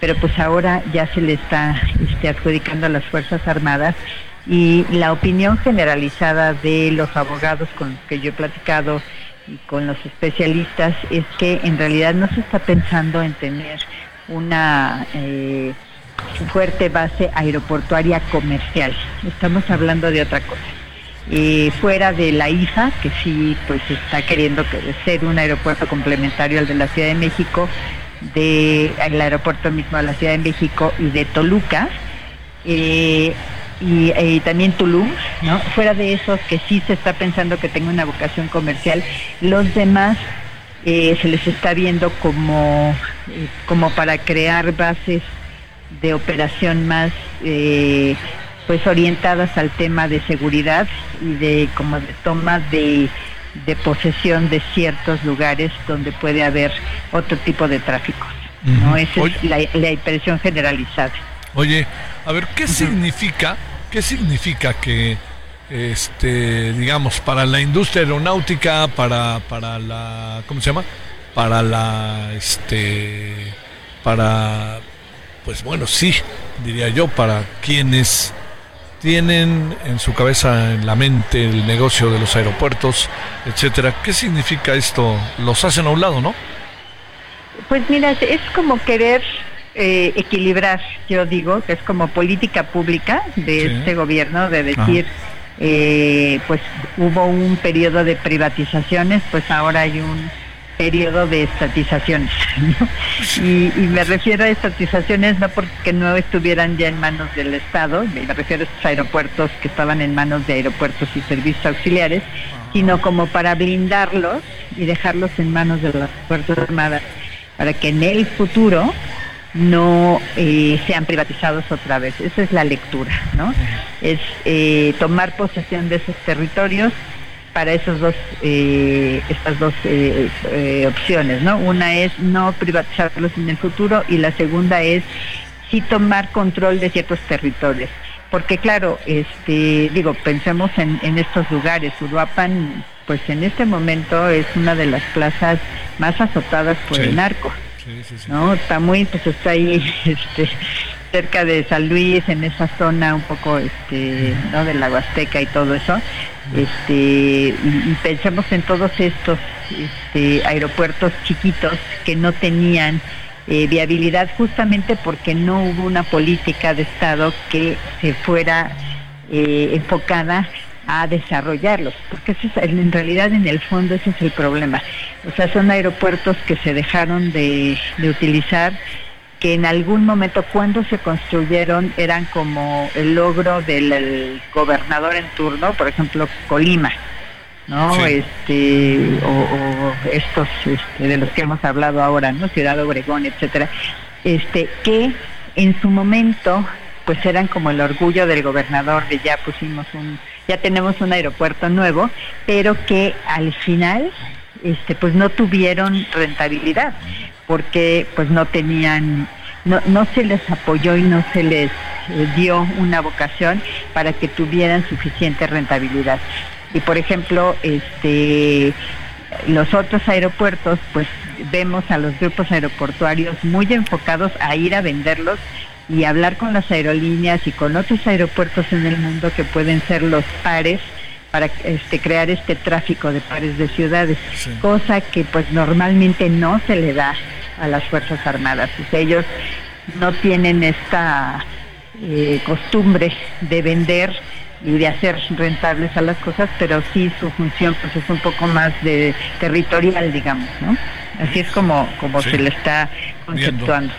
pero pues ahora ya se le está este, adjudicando a las Fuerzas Armadas y la opinión generalizada de los abogados con los que yo he platicado y con los especialistas es que en realidad no se está pensando en tener una eh, fuerte base aeroportuaria comercial. Estamos hablando de otra cosa eh, fuera de la IFA, que sí pues está queriendo ser un aeropuerto complementario al de la Ciudad de México, del aeropuerto mismo de la Ciudad de México y de Toluca, eh, y, también Tulum, ¿no? Fuera de esos que sí se está pensando que tenga una vocación comercial, los demás eh, se les está viendo como, eh, como para crear bases de operación más pues orientadas al tema de seguridad y de como de toma de, posesión de ciertos lugares donde puede haber otro tipo de tráfico. ¿no? Esa es la, la, impresión generalizada. Oye, a ver, ¿qué significa, qué significa que este digamos para la industria aeronáutica, para, para la ¿cómo se llama? para la este para pues bueno, sí, diría yo, para quienes tienen en su cabeza, en la mente, el negocio de los aeropuertos, etcétera. ¿Qué significa esto? Los hacen a un lado, ¿no? Pues mira, es como querer eh, equilibrar, yo digo, que es como política pública de este gobierno, de decir, eh, pues hubo un periodo de privatizaciones, pues ahora hay un periodo de estatizaciones. Y, me refiero a estatizaciones no porque no estuvieran ya en manos del Estado, me refiero a estos aeropuertos que estaban en manos de aeropuertos y servicios auxiliares, sino como para blindarlos y dejarlos en manos de las Fuerzas Armadas para que en el futuro no eh, sean privatizados otra vez. Esa es la lectura, ¿no? Es eh, tomar posesión de esos territorios para esos dos, eh, estas dos eh, eh, opciones, ¿no? Una es no privatizarlos en el futuro y la segunda es sí tomar control de ciertos territorios. Porque claro, este, digo, pensemos en, en estos lugares. Uruapan, pues en este momento es una de las plazas más azotadas por el narco. ¿no? Está muy, pues está ahí, este, cerca de San Luis, en esa zona un poco, este, ¿no? De la Huasteca y todo eso este y, pensemos en todos estos este, aeropuertos chiquitos que no tenían eh, viabilidad justamente porque no hubo una política de Estado que se fuera eh, enfocada a desarrollarlos, porque eso es, en realidad en el fondo ese es el problema. O sea, son aeropuertos que se dejaron de, de utilizar que en algún momento cuando se construyeron eran como el logro del gobernador en turno, por ejemplo Colima, ¿no? Este o, estos este, de los que hemos hablado ahora, ¿no? Ciudad Obregón, etcétera, este que en su momento pues eran como el orgullo del gobernador de ya pusimos un ya tenemos un aeropuerto nuevo, pero que al final este pues no tuvieron rentabilidad porque pues no tenían, no, no se les apoyó y no se les eh, dio una vocación para que tuvieran suficiente rentabilidad. Y por ejemplo, este los otros aeropuertos, pues vemos a los grupos aeroportuarios muy enfocados a ir a venderlos y hablar con las aerolíneas y con otros aeropuertos en el mundo que pueden ser los pares para este, crear este tráfico de pares de ciudades, cosa que pues normalmente no se le da a las Fuerzas Armadas. ellos no tienen esta eh, costumbre de vender y de hacer rentables a las cosas, pero sí su función pues es un poco más de territorial, digamos, ¿no? Así es como, como se le está conceptuando.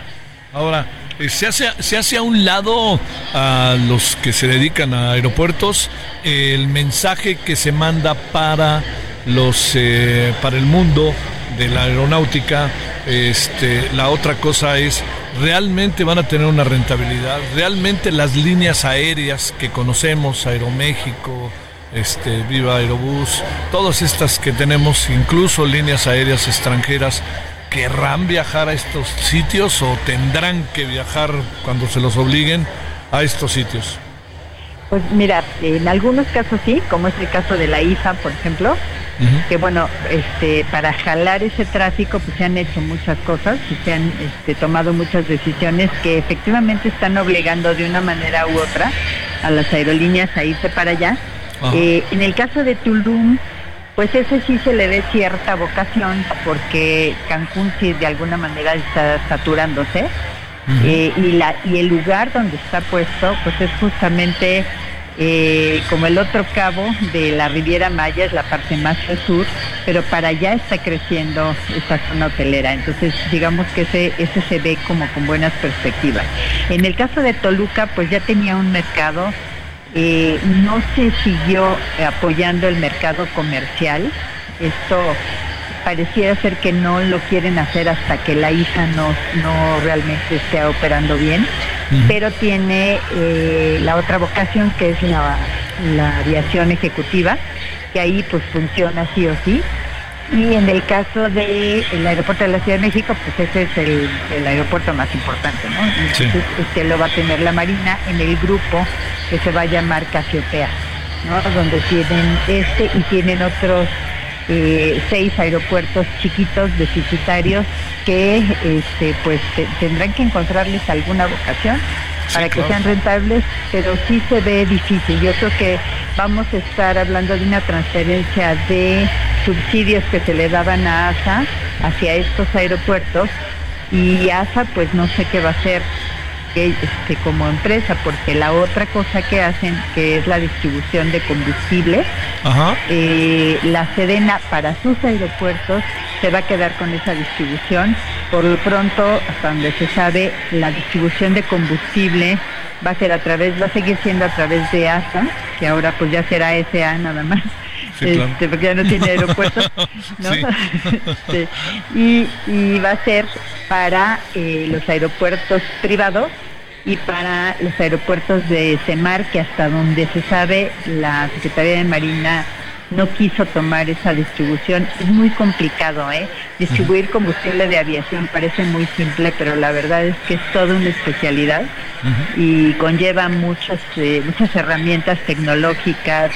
Ahora, eh, se hace, se hace a un lado a los que se dedican a aeropuertos el mensaje que se manda para los eh, para el mundo de la aeronáutica Este, la otra cosa es, ¿realmente van a tener una rentabilidad? ¿Realmente las líneas aéreas que conocemos, Aeroméxico, este, Viva Aerobús, todas estas que tenemos, incluso líneas aéreas extranjeras, querrán viajar a estos sitios o tendrán que viajar cuando se los obliguen a estos sitios? Pues mira, en algunos casos sí, como es el caso de la IFA, por ejemplo, que bueno, este, para jalar ese tráfico pues se han hecho muchas cosas y se han este, tomado muchas decisiones que efectivamente están obligando de una manera u otra a las aerolíneas a irse para allá. Eh, en el caso de Tulum, pues ese sí se le ve cierta vocación porque Cancún sí de alguna manera está saturándose. Eh, y, la, y el lugar donde está puesto, pues es justamente eh, como el otro cabo de la Riviera Maya, es la parte más al sur, pero para allá está creciendo esta zona hotelera. Entonces, digamos que ese, ese se ve como con buenas perspectivas. En el caso de Toluca, pues ya tenía un mercado, eh, no se siguió apoyando el mercado comercial. Esto pareciera ser que no lo quieren hacer hasta que la hija no, no realmente esté operando bien, pero tiene eh, la otra vocación que es la, aviación ejecutiva, que ahí pues funciona sí o sí. Y en el caso del aeropuerto de la Ciudad de México, pues ese es el, aeropuerto más importante, ¿no? Entonces, este lo va a tener la Marina en el grupo que se va a llamar Casiopea, ¿no? Donde tienen este y tienen otros eh, seis aeropuertos chiquitos deficitarios que este, pues tendrán que encontrarles alguna vocación para que sean rentables, pero sí se ve difícil. Yo creo que vamos a estar hablando de una transferencia de subsidios que se le daban a ASA hacia estos aeropuertos y ASA pues no sé qué va a hacer este, como empresa, porque la otra cosa que hacen, que es la distribución de combustible, eh, la Sedena para sus aeropuertos se va a quedar con esa distribución. Por lo pronto, hasta donde se sabe, la distribución de combustible va a ser a través, va a seguir siendo a través de ASA, que ahora pues ya será SA nada más. Este, porque ya no tiene aeropuertos, este, y, va a ser para eh, los aeropuertos privados y para los aeropuertos de Semar, que hasta donde se sabe la Secretaría de Marina no quiso tomar esa distribución. Es muy complicado, ¿eh? Distribuir combustible de aviación parece muy simple, pero la verdad es que es toda una especialidad y conlleva muchas, eh, muchas herramientas tecnológicas,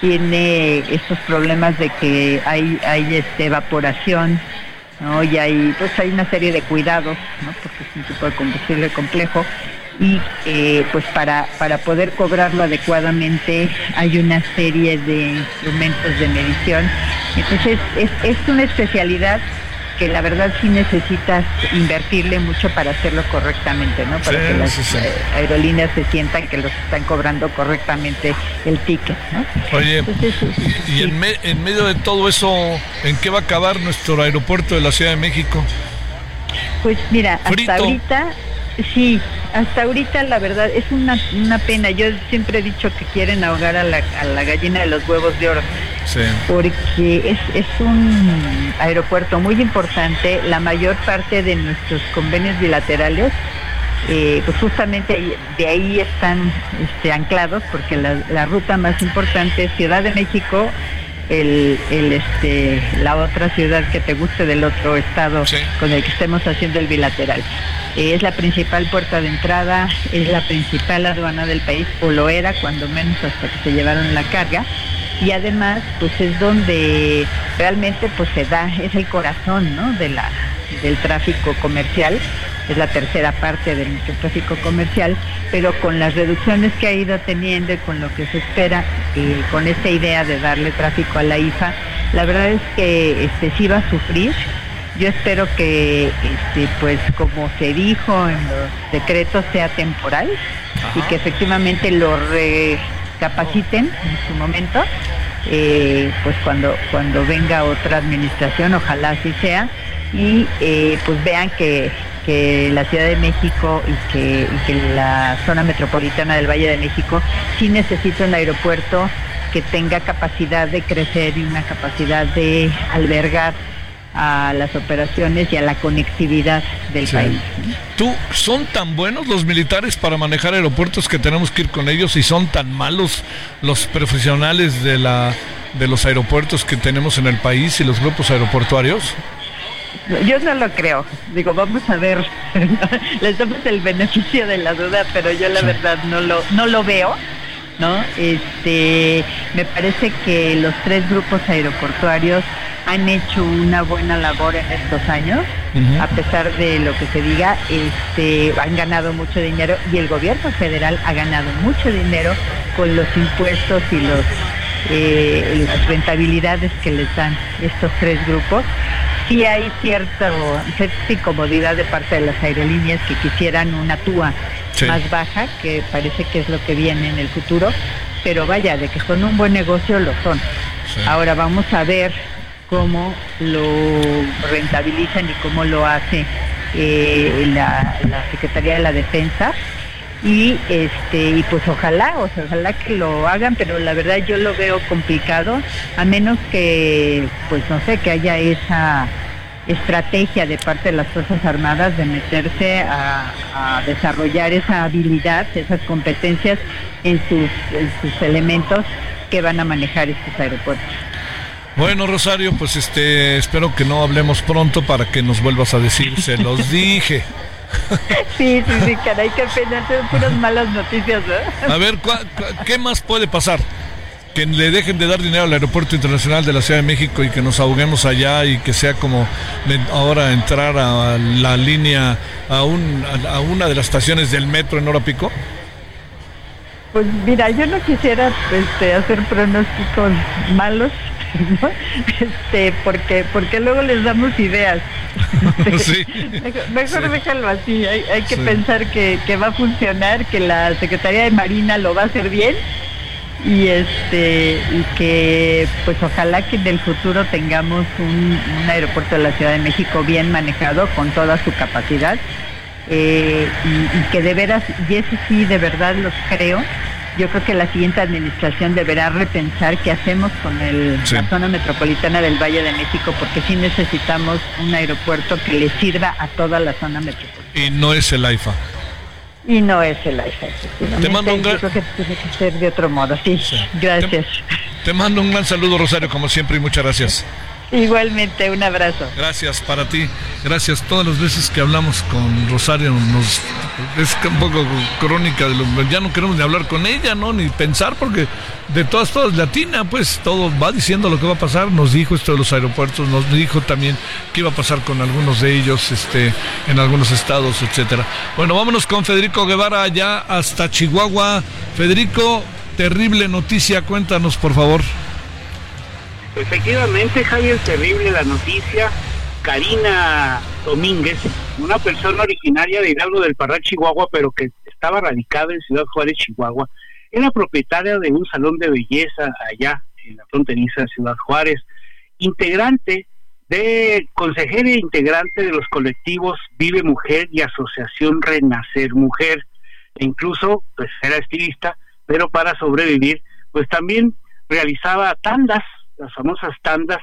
tiene estos problemas de que hay, hay este, evaporación, ¿no? Y hay, pues hay una serie de cuidados, ¿no? Porque es un tipo de combustible complejo y eh, pues para, para poder cobrarlo adecuadamente hay una serie de instrumentos de medición. Entonces es, es una especialidad que la verdad sí necesitas invertirle mucho para hacerlo correctamente, ¿no? Para que las eh, aerolíneas se sientan que los están cobrando correctamente el ticket, ¿no? Oye, y, en, en medio de todo eso, ¿en qué va a acabar nuestro aeropuerto de la Ciudad de México? Pues mira, hasta ahorita Sí, hasta ahorita la verdad es una, una pena. Yo siempre he dicho que quieren ahogar a la, a la gallina de los huevos de oro. Sí. Porque es, es un aeropuerto muy importante. La mayor parte de nuestros convenios bilaterales, eh, pues justamente de ahí están este, anclados, porque la, la ruta más importante es Ciudad de México, el, el, este, la otra ciudad que te guste del otro estado con el que estemos haciendo el bilateral. Eh, es la principal puerta de entrada, es la principal aduana del país, o lo era cuando menos hasta que se llevaron la carga. Y además, pues es donde realmente pues se da, es el corazón ¿no? de la, del tráfico comercial, es la tercera parte de nuestro tráfico comercial, pero con las reducciones que ha ido teniendo y con lo que se espera, eh, con esta idea de darle tráfico a la IFA, la verdad es que este, sí va a sufrir, yo espero que, este, pues como se dijo en los decretos, sea temporal y que efectivamente lo recapaciten en su momento. Eh, pues cuando cuando venga otra administración, ojalá así sea, y eh, pues vean que, la Ciudad de México y que, y que la zona metropolitana del Valle de México sí necesita un aeropuerto que tenga capacidad de crecer y una capacidad de albergar a las operaciones y a la conectividad del país. ¿Tú son tan buenos los militares para manejar aeropuertos que tenemos que ir con ellos y son tan malos los profesionales de la de los aeropuertos que tenemos en el país y los grupos aeroportuarios? Yo no lo creo. Digo, vamos a ver. Les damos el beneficio de la duda, pero yo la verdad no lo no lo veo. ¿No? Este, me parece que los tres grupos aeroportuarios han hecho una buena labor en estos años, a pesar de lo que se diga, este, han ganado mucho dinero y el gobierno federal ha ganado mucho dinero con los impuestos y los eh, las rentabilidades que les dan estos tres grupos. Sí hay cierta, cierta incomodidad de parte de las aerolíneas que quisieran una TUA más baja, que parece que es lo que viene en el futuro, pero vaya, de que son un buen negocio lo son. Ahora vamos a ver cómo lo rentabilizan y cómo lo hace eh, la, Secretaría de la Defensa y este y pues ojalá o sea, ojalá que lo hagan pero la verdad yo lo veo complicado a menos que pues no sé que haya esa estrategia de parte de las Fuerzas Armadas de meterse a, desarrollar esa habilidad, esas competencias en sus, en sus elementos que van a manejar estos aeropuertos. Bueno, Rosario, pues este, espero que no hablemos pronto para que nos vuelvas a decir, se los dije. Sí, sí, sí, caray, qué pena, son puras malas noticias, ¿no? A ver, ¿qué más puede pasar? que le dejen de dar dinero al aeropuerto internacional de la Ciudad de México y que nos ahoguemos allá y que sea como ahora entrar a la línea a, un, a una de las estaciones del metro en hora pico? Pues mira, yo no quisiera este, hacer pronósticos malos, Este, porque, porque luego les damos ideas. Mejor, déjalo así, hay, que pensar que, que va a funcionar, que la Secretaría de Marina lo va a hacer bien y este y que pues ojalá que en el futuro tengamos un, aeropuerto de la Ciudad de México bien manejado con toda su capacidad. Eh, y, que de veras y eso sí de verdad los creo yo creo que la siguiente administración deberá repensar qué hacemos con el, la zona metropolitana del Valle de México porque sí necesitamos un aeropuerto que le sirva a toda la zona metropolitana y no es el AIFA y no es el iPhone. Te mando un gran... Yo creo que tiene que ser de otro modo, sí. Gracias. Te, mando un gran saludo, Rosario, como siempre, y muchas gracias. Igualmente, un abrazo. Gracias para ti. Gracias. Todas las veces que hablamos con Rosario nos es un poco crónica de lo ya no queremos ni hablar con ella, ¿no? Ni pensar porque de todas todas latina, pues todo va diciendo lo que va a pasar. Nos dijo esto de los aeropuertos, nos dijo también qué iba a pasar con algunos de ellos este en algunos estados, etcétera. Bueno, vámonos con Federico Guevara allá hasta Chihuahua. Federico, terrible noticia, cuéntanos, por favor. Efectivamente, Javier, terrible la noticia. Karina Domínguez, una persona originaria de Hidalgo del Parral, Chihuahua, pero que estaba radicada en Ciudad Juárez, Chihuahua, era propietaria de un salón de belleza allá en la fronteriza de Ciudad Juárez, integrante de consejera e integrante de los colectivos Vive Mujer y Asociación Renacer Mujer, e incluso pues era estilista, pero para sobrevivir, pues también realizaba tandas las famosas tandas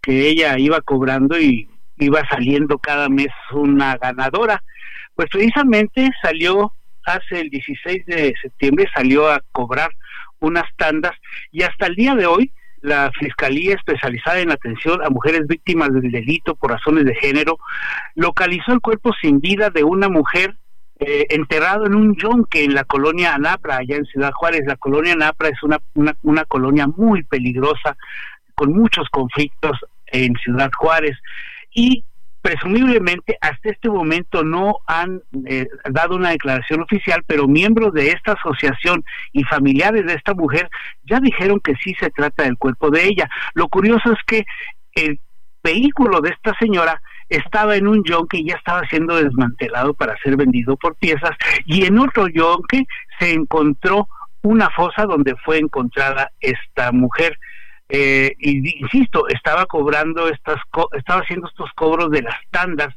que ella iba cobrando y iba saliendo cada mes una ganadora. Pues precisamente salió hace el 16 de septiembre, salió a cobrar unas tandas y hasta el día de hoy la Fiscalía Especializada en Atención a Mujeres Víctimas del Delito por Razones de Género localizó el cuerpo sin vida de una mujer eh, enterrado en un yonque en la colonia Anapra, allá en Ciudad Juárez. La colonia Anapra es una, una, una colonia muy peligrosa con muchos conflictos en Ciudad Juárez y presumiblemente hasta este momento no han eh, dado una declaración oficial, pero miembros de esta asociación y familiares de esta mujer ya dijeron que sí se trata del cuerpo de ella. Lo curioso es que el vehículo de esta señora estaba en un yonque y ya estaba siendo desmantelado para ser vendido por piezas y en otro yonque se encontró una fosa donde fue encontrada esta mujer eh, y insisto, estaba cobrando estas, estaba haciendo estos cobros de las tandas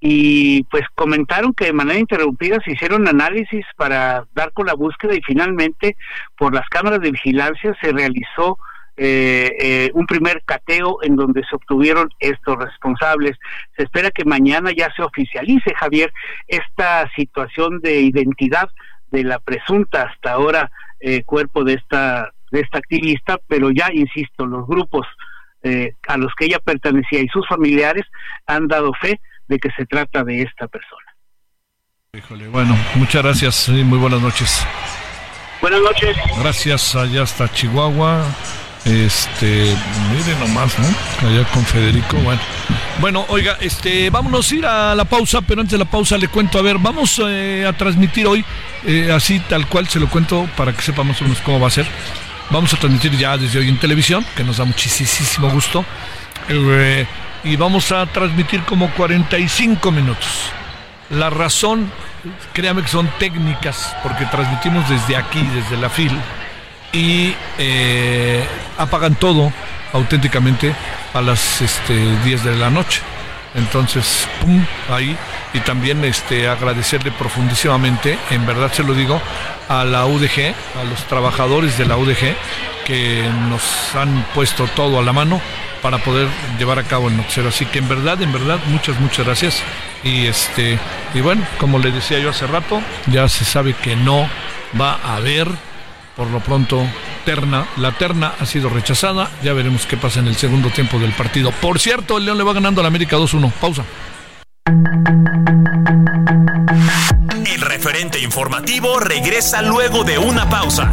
y pues comentaron que de manera interrumpida se hicieron análisis para dar con la búsqueda y finalmente por las cámaras de vigilancia se realizó eh, eh, un primer cateo en donde se obtuvieron estos responsables. Se espera que mañana ya se oficialice, Javier, esta situación de identidad de la presunta hasta ahora eh, cuerpo de esta de esta activista, pero ya insisto, los grupos a los que ella pertenecía y sus familiares han dado fe de que se trata de esta persona. Híjole, bueno, muchas gracias y muy buenas noches. Buenas noches. Gracias allá hasta Chihuahua. Este, mire nomás, ¿no? Allá con Federico, bueno. Bueno, oiga, este, vámonos a ir a la pausa, pero antes de la pausa le cuento, a ver, vamos eh, a transmitir hoy, eh, así tal cual se lo cuento para que sepamos cómo va a ser. Vamos a transmitir ya desde hoy en televisión, que nos da muchísimo gusto. Eh, y vamos a transmitir como 45 minutos. La razón, créame que son técnicas, porque transmitimos desde aquí, desde la FIL y eh, apagan todo auténticamente a las este, 10 de la noche. Entonces, pum, ahí. Y también este, agradecerle profundísimamente, en verdad se lo digo, a la UDG, a los trabajadores de la UDG, que nos han puesto todo a la mano para poder llevar a cabo el noticiero. Así que en verdad, en verdad, muchas, muchas gracias. Y este, y bueno, como le decía yo hace rato, ya se sabe que no va a haber por lo pronto terna. La terna ha sido rechazada. Ya veremos qué pasa en el segundo tiempo del partido. Por cierto, el León le va ganando al América 2-1. Pausa. El referente informativo regresa luego de una pausa.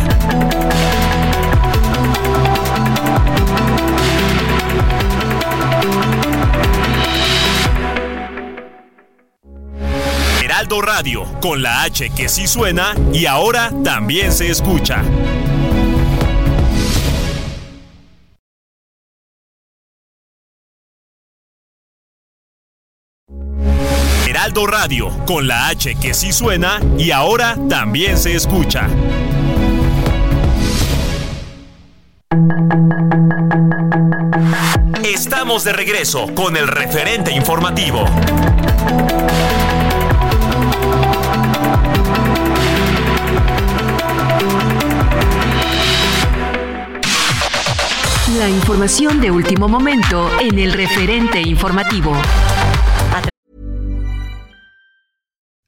Heraldo Radio, con la H que sí suena y ahora también se escucha. Heraldo Radio, con la H que sí suena y ahora también se escucha. Estamos de regreso con el referente informativo. La información de último momento en el referente informativo.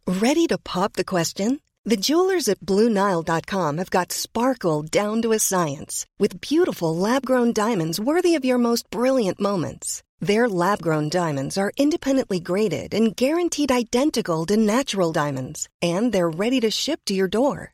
Ready to pop the question? The jewelers at BlueNile.com have got sparkle down to a science with beautiful lab-grown diamonds worthy of your most brilliant moments. Their lab-grown diamonds are independently graded and guaranteed identical to natural diamonds, and they're ready to ship to your door.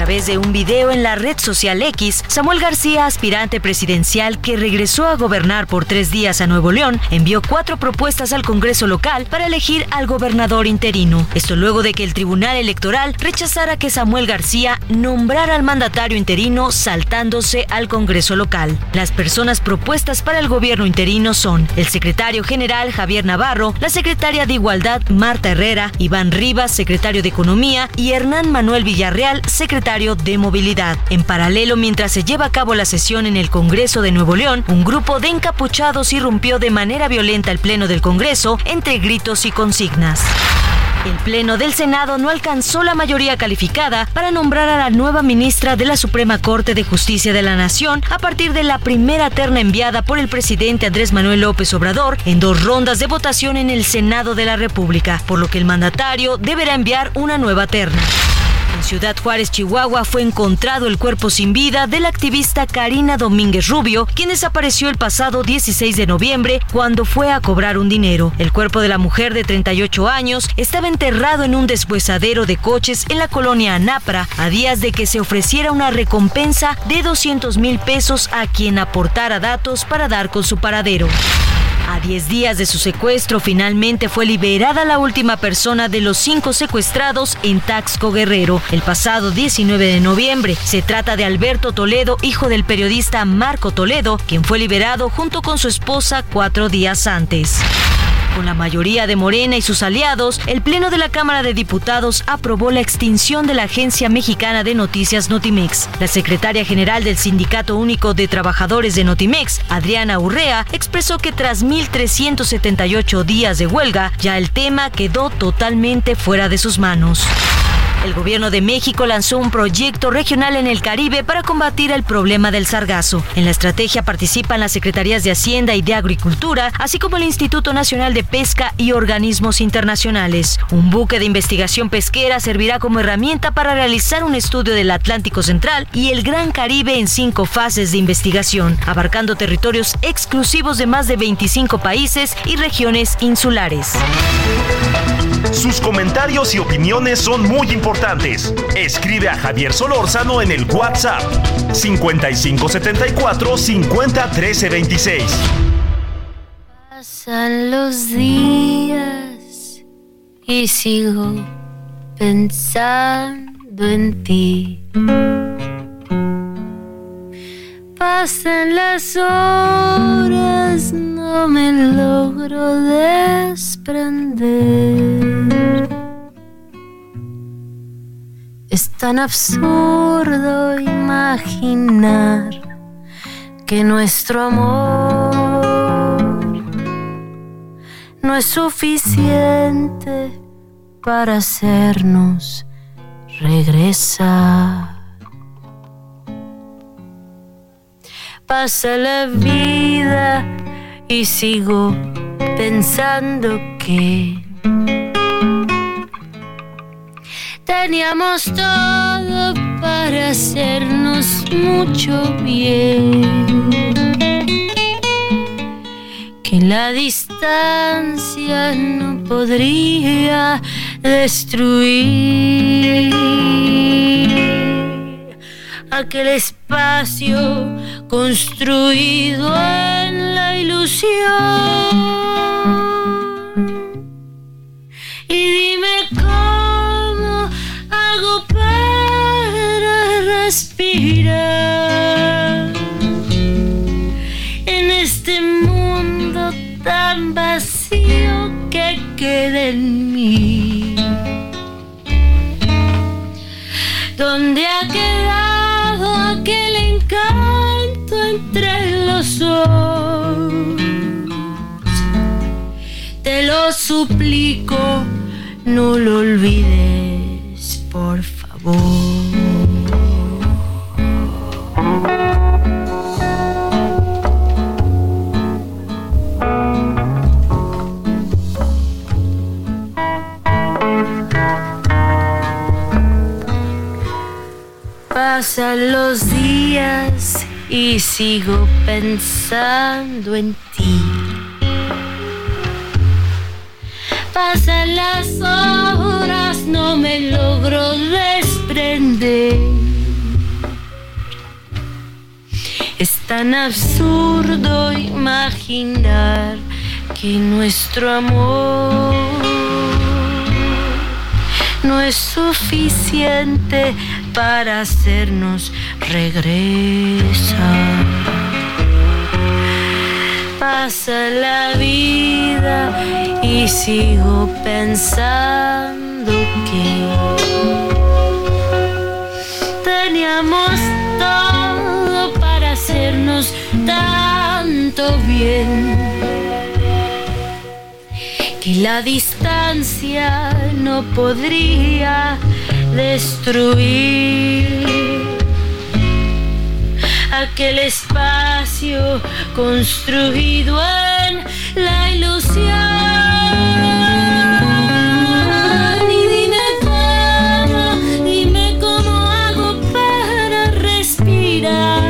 A través de un video en la red social X, Samuel García, aspirante presidencial que regresó a gobernar por tres días a Nuevo León, envió cuatro propuestas al Congreso local para elegir al gobernador interino. Esto luego de que el Tribunal Electoral rechazara que Samuel García nombrara al mandatario interino saltándose al Congreso local. Las personas propuestas para el gobierno interino son el secretario general Javier Navarro, la secretaria de Igualdad Marta Herrera, Iván Rivas, secretario de Economía y Hernán Manuel Villarreal, secretario de Movilidad. En paralelo, mientras se lleva a cabo la sesión en el Congreso de Nuevo León, un grupo de encapuchados irrumpió de manera violenta el Pleno del Congreso entre gritos y consignas. El Pleno del Senado no alcanzó la mayoría calificada para nombrar a la nueva ministra de la Suprema Corte de Justicia de la Nación a partir de la primera terna enviada por el presidente Andrés Manuel López Obrador en dos rondas de votación en el Senado de la República, por lo que el mandatario deberá enviar una nueva terna. En Ciudad Juárez, Chihuahua, fue encontrado el cuerpo sin vida de la activista Karina Domínguez Rubio, quien desapareció el pasado 16 de noviembre cuando fue a cobrar un dinero. El cuerpo de la mujer de 38 años estaba enterrado en un deshuesadero de coches en la colonia Anapra, a días de que se ofreciera una recompensa de 200 mil pesos a quien aportara datos para dar con su paradero. A 10 días de su secuestro, finalmente fue liberada la última persona de los cinco secuestrados en Taxco Guerrero el pasado 19 de noviembre. Se trata de Alberto Toledo, hijo del periodista Marco Toledo, quien fue liberado junto con su esposa cuatro días antes. Con la mayoría de Morena y sus aliados, el Pleno de la Cámara de Diputados aprobó la extinción de la Agencia Mexicana de Noticias Notimex. La secretaria general del Sindicato Único de Trabajadores de Notimex, Adriana Urrea, expresó que tras 1.378 días de huelga, ya el tema quedó totalmente fuera de sus manos. El gobierno de México lanzó un proyecto regional en el Caribe para combatir el problema del sargazo. En la estrategia participan las Secretarías de Hacienda y de Agricultura, así como el Instituto Nacional de Pesca y organismos internacionales. Un buque de investigación pesquera servirá como herramienta para realizar un estudio del Atlántico Central y el Gran Caribe en cinco fases de investigación, abarcando territorios exclusivos de más de 25 países y regiones insulares. Sus comentarios y opiniones son muy importantes. Escribe a Javier Solórzano en el WhatsApp 5574 50 26. Pasan los días y sigo pensando en ti. Pasan las horas, no me logro desprender. Es tan absurdo imaginar que nuestro amor no es suficiente para hacernos regresar. Pasa la vida y sigo pensando que teníamos todo para hacernos mucho bien. Que la distancia no podría destruir aquel espacio construido en la ilusión. Y dime para respirar en este mundo tan vacío que queda en mí. ¿Dónde ha quedado aquel encanto entre los dos? Te lo suplico, no lo olvides, por favor. Pasan los días y sigo pensando en ti. Pasan las horas, no me logro desprender. Es tan absurdo imaginar que nuestro amor no es suficiente para hacernos regresar. Pasa la vida y sigo pensando que teníamos todo para hacernos tanto bien que la distancia no podría destruir aquel espacio construido en la ilusión. Y dime cómo, dime cómo hago para respirar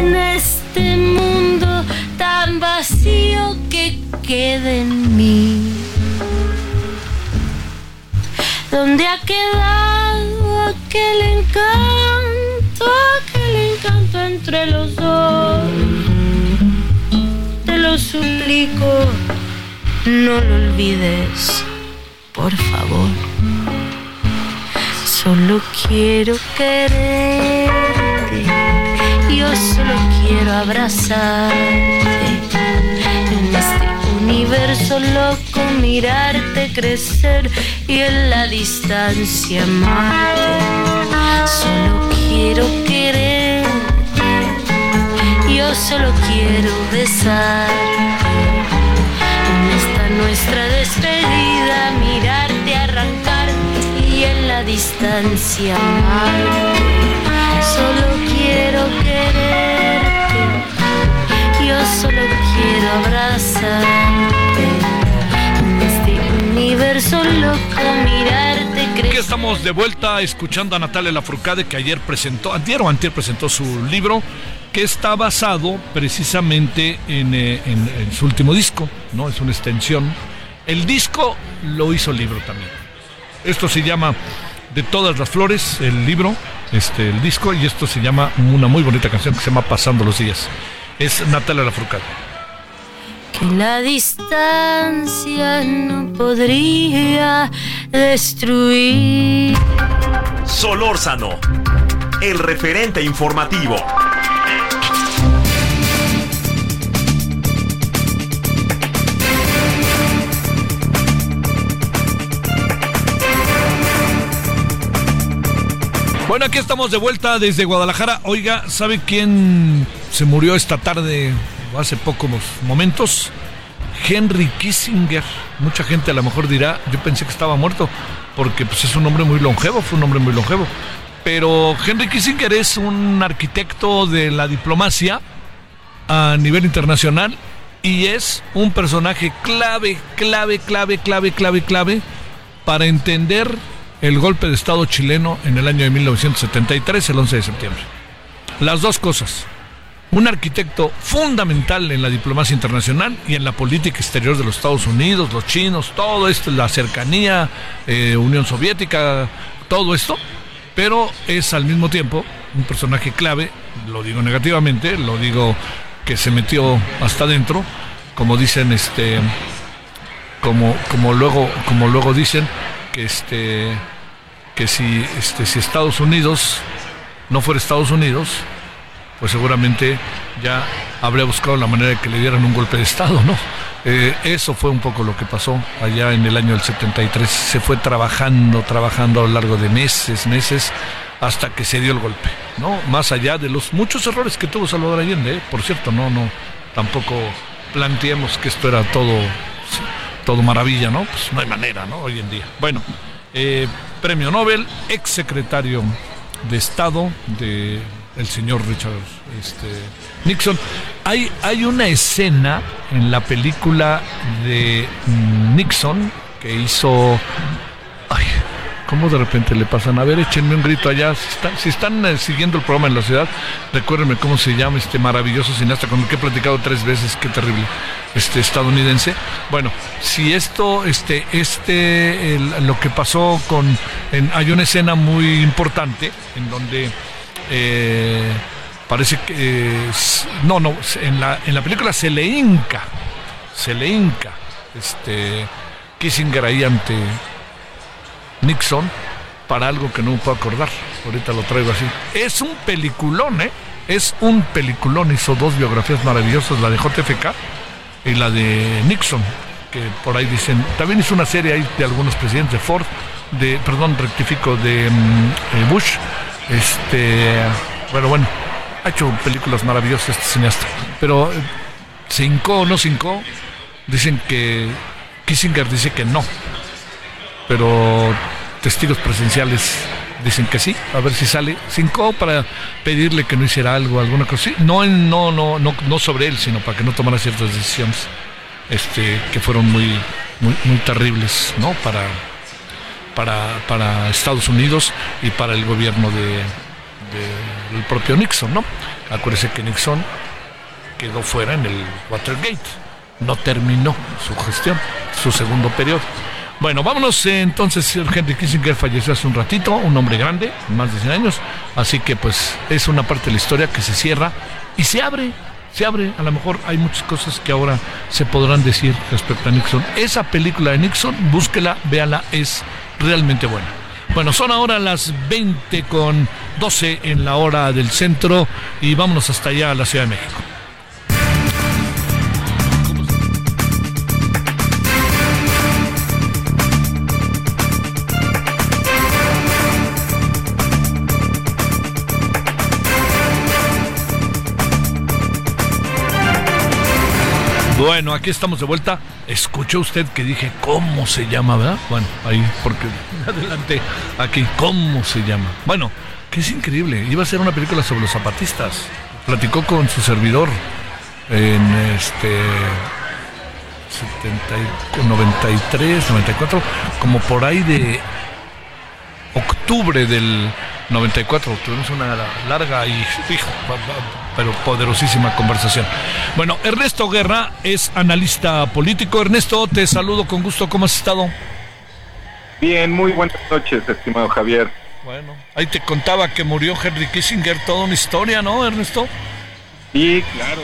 en este mundo tan vacío que queda en mí. ¿Dónde ha quedado aquel encanto, aquel encanto entre los dos? Te lo suplico, no lo olvides, por favor. Solo quiero quererte, yo solo quiero abrazarte en universo loco, mirarte crecer y en la distancia amarte. Solo quiero quererte, yo solo quiero besarte. En esta nuestra despedida, mirarte arrancar y en la distancia amarte. Solo quiero quererte, yo solo quiero abrazarte. Universo loco, mirarte. Aquí estamos de vuelta escuchando a Natalia Lafourcade que ayer presentó, antier o antier presentó su libro que está basado precisamente en, eh, en- su último disco, ¿no? Es una extensión. El disco lo hizo libro también. Esto se llama De todas las flores, el libro, este, el disco, y esto se llama una muy bonita canción que se llama Pasando los días. Es Natalia Lafourcade. Que la distancia no podría destruir. Solórzano, el referente informativo. Bueno, aquí estamos de vuelta desde Guadalajara. Oiga, ¿sabe quién se murió esta tarde hace pocos momentos? Henry Kissinger. Mucha gente a lo mejor dirá, yo pensé que estaba muerto, porque pues, es un hombre muy longevo, fue un hombre muy longevo. Pero Henry Kissinger es un arquitecto de la diplomacia a nivel internacional y es un personaje clave, clave, clave, clave, clave, clave para entender el golpe de Estado chileno en el año de 1973, el 11 de septiembre. Las dos cosas. Un arquitecto fundamental en la diplomacia internacional y en la política exterior de los Estados Unidos, los chinos, todo esto, la cercanía, eh, Unión Soviética, todo esto, pero es al mismo tiempo un personaje clave, lo digo negativamente, lo digo que se metió hasta adentro, como dicen, este, como, como luego, como luego dicen, que este, que si, este, si Estados Unidos no fuera Estados Unidos, pues seguramente ya habría buscado la manera de que le dieran un golpe de Estado, ¿no? Eh, eso fue un poco lo que pasó allá en el año del 73. Se fue trabajando, trabajando a lo largo de meses, meses, hasta que se dio el golpe, ¿no? Más allá de los muchos errores que tuvo Salvador Allende, ¿eh? por cierto, no, no, tampoco planteemos que esto era todo, todo maravilla, ¿no? Pues no hay manera, ¿no? Hoy en día. Bueno, eh, premio Nobel, ex secretario de Estado de el señor Richard este, Nixon. Hay, hay una escena en la película de mm, Nixon que hizo. Ay, ¿cómo de repente le pasan? A ver, échenme un grito allá. Si están, eh, siguiendo el programa en la ciudad, recuérdenme cómo se llama este maravilloso cineasta con el que he platicado tres veces. Qué terrible. Este estadounidense. Bueno, si esto, este, este, el- lo que pasó con. hay una escena muy importante en donde eh, parece que eh, no no en la en la película se le hinca se le hinca este Kissinger ahí ante Nixon para algo que no me puedo acordar. Ahorita lo traigo así. Es un peliculón eh es un peliculón. Hizo dos biografías maravillosas la de JFK y la de Nixon que por ahí dicen también hizo una serie ahí de algunos presidentes de Ford de perdón rectifico de mm, Bush este bueno bueno ha hecho películas maravillosas este cineasta pero eh, se hincó o no se hincó dicen que Kissinger dice que no pero testigos presenciales dicen que sí, a ver si sale cinco para pedirle que no hiciera algo, alguna cosa así. No, no, no, no, no sobre él, sino para que no tomara ciertas decisiones, este, que fueron muy, muy, muy terribles, ¿no? Para, para, Estados Unidos y para el gobierno de, de- del propio Nixon, ¿no? Acuérdese que Nixon quedó fuera en el Watergate, no terminó su gestión, su segundo periodo. Bueno, vámonos eh, entonces, Henry Kissinger falleció hace un ratito, un hombre grande, más de 100 años, así que pues es una parte de la historia que se cierra y se abre, se abre, a lo mejor hay muchas cosas que ahora se podrán decir respecto a Nixon. Esa película de Nixon, búsquela, véala, es realmente buena. Bueno, son ahora las 20 con 12 en la hora del centro y vámonos hasta allá a la Ciudad de México. Bueno, aquí estamos de vuelta. Escuchó usted que dije cómo se llama, ¿verdad? Bueno, ahí, porque adelante, aquí, ¿cómo se llama? Bueno, que es increíble. Iba a ser una película sobre los zapatistas. Platicó con su servidor en este 70, 93, 94, como por ahí de octubre del 94. Tuvimos una larga y pero poderosísima conversación. Bueno, Ernesto Guerra es analista político. Ernesto, te saludo con gusto. ¿Cómo has estado? Bien, muy buenas noches, estimado Javier. Bueno, ahí te contaba que murió Henry Kissinger, toda una historia, ¿no, Ernesto? Sí, claro.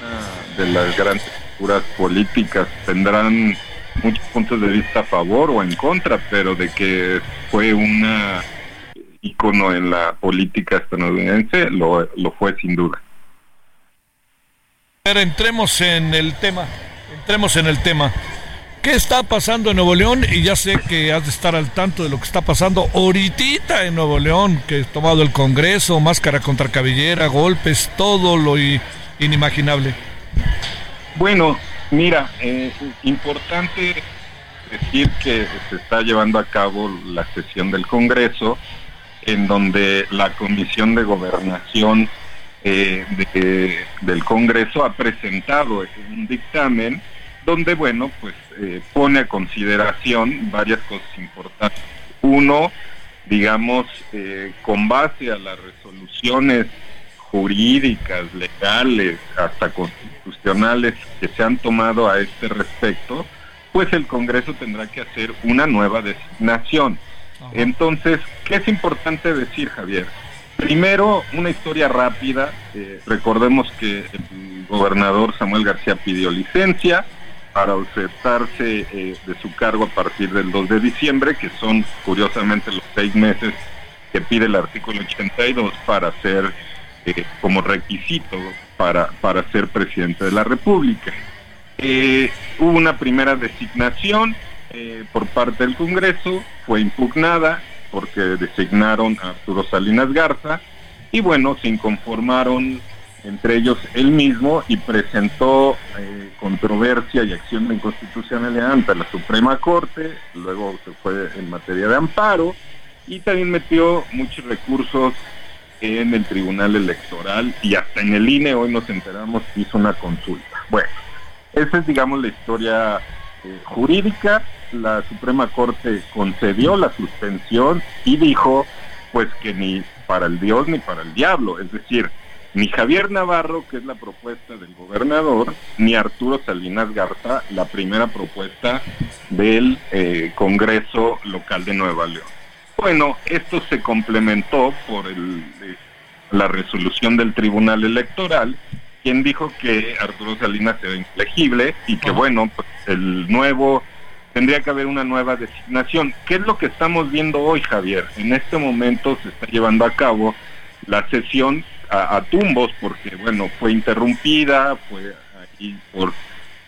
Una de las grandes figuras políticas tendrán muchos puntos de vista a favor o en contra, pero de que fue una icono en la política estadounidense, lo, lo fue sin duda. Pero entremos en el tema, entremos en el tema. ¿Qué está pasando en Nuevo León? Y ya sé que has de estar al tanto de lo que está pasando ahorita en Nuevo León, que he tomado el Congreso, máscara contra cabellera, golpes, todo lo inimaginable. Bueno, mira, eh, importante decir que se está llevando a cabo la sesión del Congreso en donde la Comisión de Gobernación eh, del Congreso ha presentado un dictamen donde, bueno, pues eh, pone a consideración varias cosas importantes. Uno, digamos, eh, con base a las resoluciones jurídicas, legales, hasta constitucionales que se han tomado a este respecto, pues el Congreso tendrá que hacer una nueva designación. Entonces, ¿qué es importante decir, Javier? Primero, una historia rápida. Eh, recordemos que el gobernador Samuel García pidió licencia para ausentarse eh, de su cargo a partir del 2 de diciembre, que son curiosamente los seis meses que pide el artículo 82 para ser eh, como requisito para, para ser presidente de la República. hubo una primera designación, eh, por parte del Congreso, fue impugnada porque designaron a Arturo Salinas Garza y bueno, se inconformaron entre ellos él mismo y presentó eh, controversia y acción de inconstitucionalidad ante la Suprema Corte, luego se fue en materia de amparo y también metió muchos recursos en el Tribunal Electoral y hasta en el INE hoy nos enteramos que hizo una consulta. Bueno, esa es digamos la historia eh, jurídica la Suprema Corte concedió la suspensión y dijo pues que ni para el Dios ni para el diablo, es decir, ni Javier Navarro, que es la propuesta del gobernador, ni Arturo Salinas Garza, la primera propuesta del eh, Congreso local de Nueva León. Bueno, esto se complementó por el, eh, la resolución del Tribunal Electoral, quien dijo que Arturo Salinas era inflexible y que, bueno, pues el nuevo tendría que haber una nueva designación. ¿Qué es lo que estamos viendo hoy, Javier? En este momento se está llevando a cabo la sesión a, tumbos porque, bueno, fue interrumpida, fue aquí por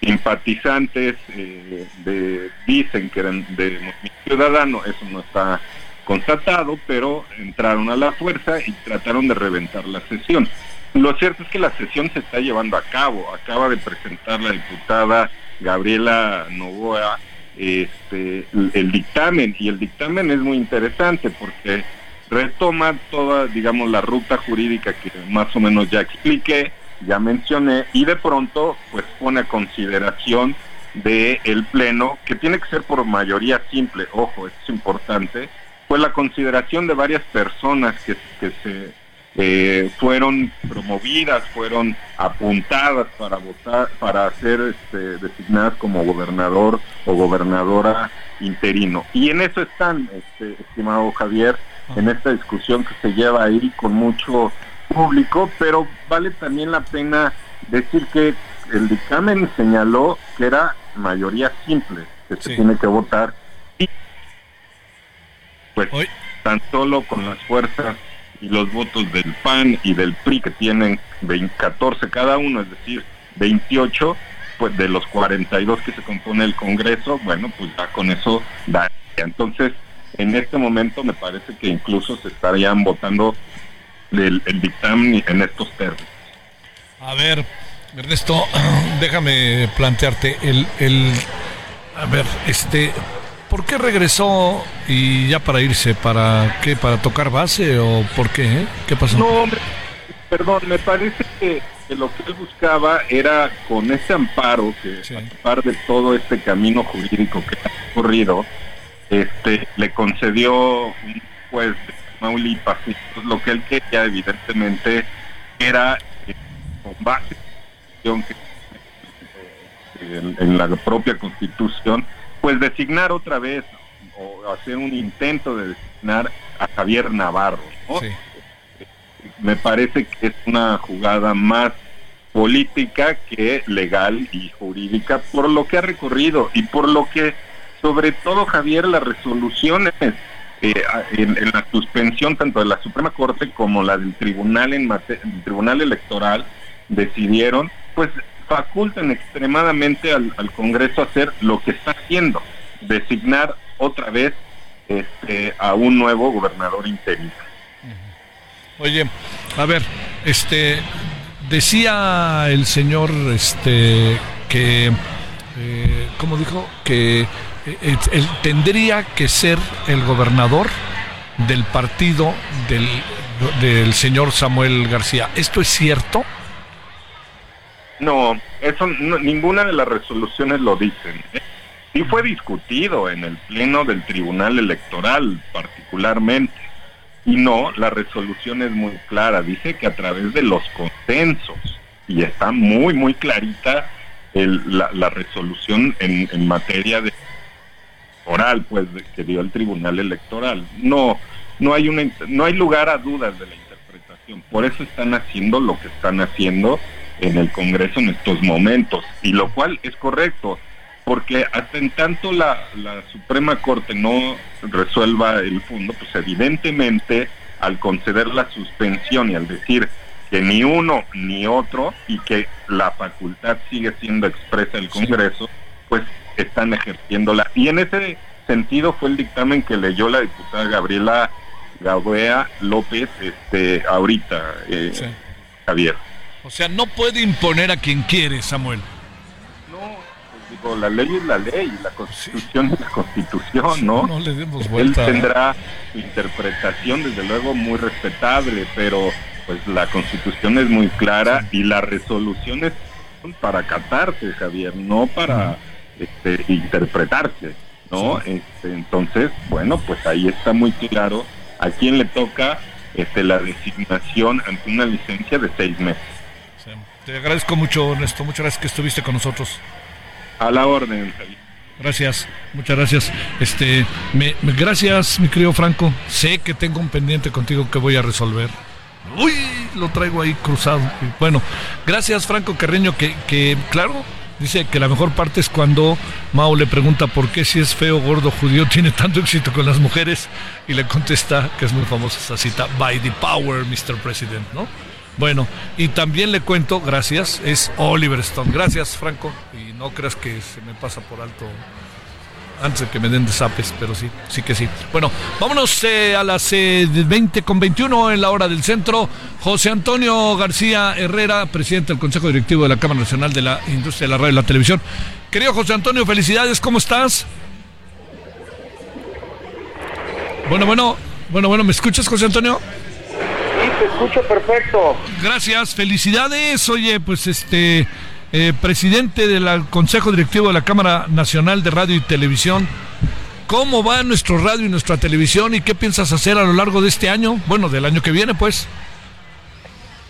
simpatizantes eh, de, dicen que eran de Movimiento Ciudadano, eso no está constatado, pero entraron a la fuerza y trataron de reventar la sesión. Lo cierto es que la sesión se está llevando a cabo. Acaba de presentar la diputada Gabriela Novoa este, el dictamen y el dictamen es muy interesante porque retoma toda, digamos, la ruta jurídica que más o menos ya expliqué, ya mencioné, y de pronto pues pone a consideración del el Pleno, que tiene que ser por mayoría simple, ojo, esto es importante, pues la consideración de varias personas que, que se eh, fueron promovidas, fueron apuntadas para votar, para ser este, designadas como gobernador o gobernadora interino. Y en eso están, este, estimado Javier, en esta discusión que se lleva ahí con mucho público, pero vale también la pena decir que el dictamen señaló que era mayoría simple, que se tiene que votar. Y pues tan solo con las fuerzas y los votos del PAN y del PRI que tienen 14 cada uno, es decir, 28, pues de los 42 que se compone el Congreso, bueno, pues ya con eso da. Entonces, en este momento me parece que incluso se estarían votando el, el dictamen en estos términos. A ver, Ernesto, déjame plantearte el, el, a ver, este, ¿por qué regresó y ya para irse? ¿Para qué? ¿Para tocar base o por qué? Eh? ¿Qué pasó? No, perdón, me parece que, lo que él buscaba era con ese amparo, que a par de todo este camino jurídico que ha ocurrido, este, le concedió un juez de Maulipas, pues lo que él quería evidentemente era eh, con base en, la propia constitución, pues designar otra vez o hacer un intento de designar a Javier Navarro. Me parece que es una jugada más política que legal y jurídica por lo que ha recorrido y por lo que sobre todo Javier las resoluciones eh, en, la suspensión tanto de la Suprema Corte como la del Tribunal en el Tribunal Electoral decidieron pues facultan extremadamente al, Congreso hacer lo que está haciendo, designar otra vez este, a un nuevo gobernador interino. Oye, a ver, este decía el señor este que eh, ¿cómo dijo? que eh, él tendría que ser el gobernador del partido del, del señor Samuel García. ¿Esto es cierto? No, eso ninguna de las resoluciones lo dicen. ¿eh? Sí fue discutido en el pleno del Tribunal Electoral particularmente. Y no, la resolución es muy clara, dice que a través de los consensos, y está muy, muy clarita la, resolución en, materia de oral, pues, que dio el Tribunal Electoral. No, no hay, una, no hay lugar a dudas de la interpretación. Por eso están haciendo lo que están haciendo en el Congreso en estos momentos, y lo cual es correcto, porque hasta en tanto la, la Suprema Corte no resuelva el fondo, pues evidentemente al conceder la suspensión y al decir que ni uno ni otro y que la facultad sigue siendo expresa del Congreso, pues están ejerciéndola. Y en ese sentido fue el dictamen que leyó la diputada Gabriela Gabea López este ahorita, eh, Javier. O sea, no puede imponer a quien quiere, Samuel. No, pues digo, la ley es la ley, la constitución es la constitución, ¿no? No le demos vuelta. Él tendrá su interpretación, desde luego, muy respetable, pero pues la constitución es muy clara y las resoluciones son para acatarse, Javier, no para este, interpretarse, ¿no? Este, entonces, bueno, pues ahí está muy claro a quién le toca este, la designación ante una licencia de seis meses. Te agradezco mucho, Ernesto. Muchas gracias que estuviste con nosotros. A la orden, Gracias, muchas gracias. Este, me, gracias, mi querido Franco. Sé que tengo un pendiente contigo que voy a resolver. Uy, lo traigo ahí cruzado. Bueno, gracias, Franco Carreño, que, que claro, dice que la mejor parte es cuando Mao le pregunta por qué si es feo, gordo, judío, tiene tanto éxito con las mujeres y le contesta, que es muy famosa esa cita, by the power, Mr. President, ¿no? Bueno, y también le cuento, gracias, es Oliver Stone. Gracias, Franco. Y no creas que se me pasa por alto antes de que me den desapes, pero sí, sí que sí. Bueno, vámonos eh, a las 20 eh, con 21 en la hora del centro. José Antonio García Herrera, presidente del Consejo Directivo de la Cámara Nacional de la Industria de la Radio y la Televisión. Querido José Antonio, felicidades, ¿cómo estás? Bueno, bueno, bueno, bueno, ¿me escuchas, José Antonio? Te escucho perfecto. Gracias, felicidades. Oye, pues este, eh, presidente del Consejo Directivo de la Cámara Nacional de Radio y Televisión, ¿cómo va nuestro radio y nuestra televisión y qué piensas hacer a lo largo de este año? Bueno, del año que viene, pues.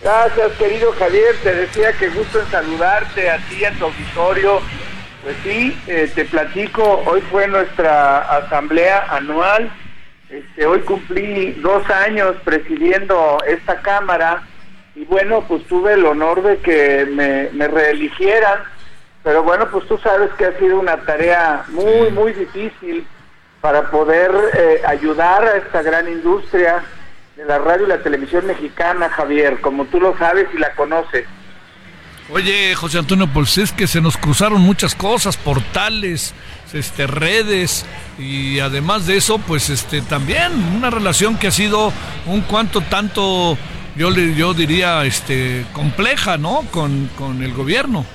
Gracias, querido Javier. Te decía que gusto en saludarte a ti a tu auditorio. Pues sí, eh, te platico, hoy fue nuestra asamblea anual este, hoy cumplí dos años presidiendo esta Cámara y bueno, pues tuve el honor de que me, reeligieran, pero bueno, pues tú sabes que ha sido una tarea muy, muy difícil para poder eh, ayudar a esta gran industria de la radio y la televisión mexicana, Javier, como tú lo sabes y la conoces. Oye, José Antonio, pues es que se nos cruzaron muchas cosas, portales, este, redes y además de eso, pues este, también una relación que ha sido un cuanto tanto, yo, yo diría, este, compleja, ¿no? Con, con el gobierno.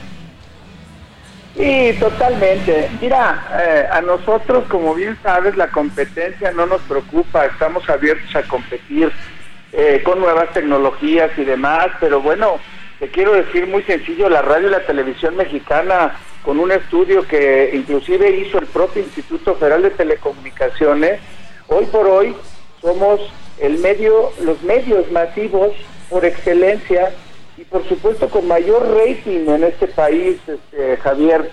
Sí, totalmente. Mira, eh, a nosotros, como bien sabes, la competencia no nos preocupa, estamos abiertos a competir eh, con nuevas tecnologías y demás, pero bueno, te quiero decir muy sencillo, la radio y la televisión mexicana, con un estudio que inclusive hizo el propio Instituto Federal de Telecomunicaciones, hoy por hoy somos el medio, los medios masivos por excelencia y por supuesto con mayor rating en este país, este, Javier.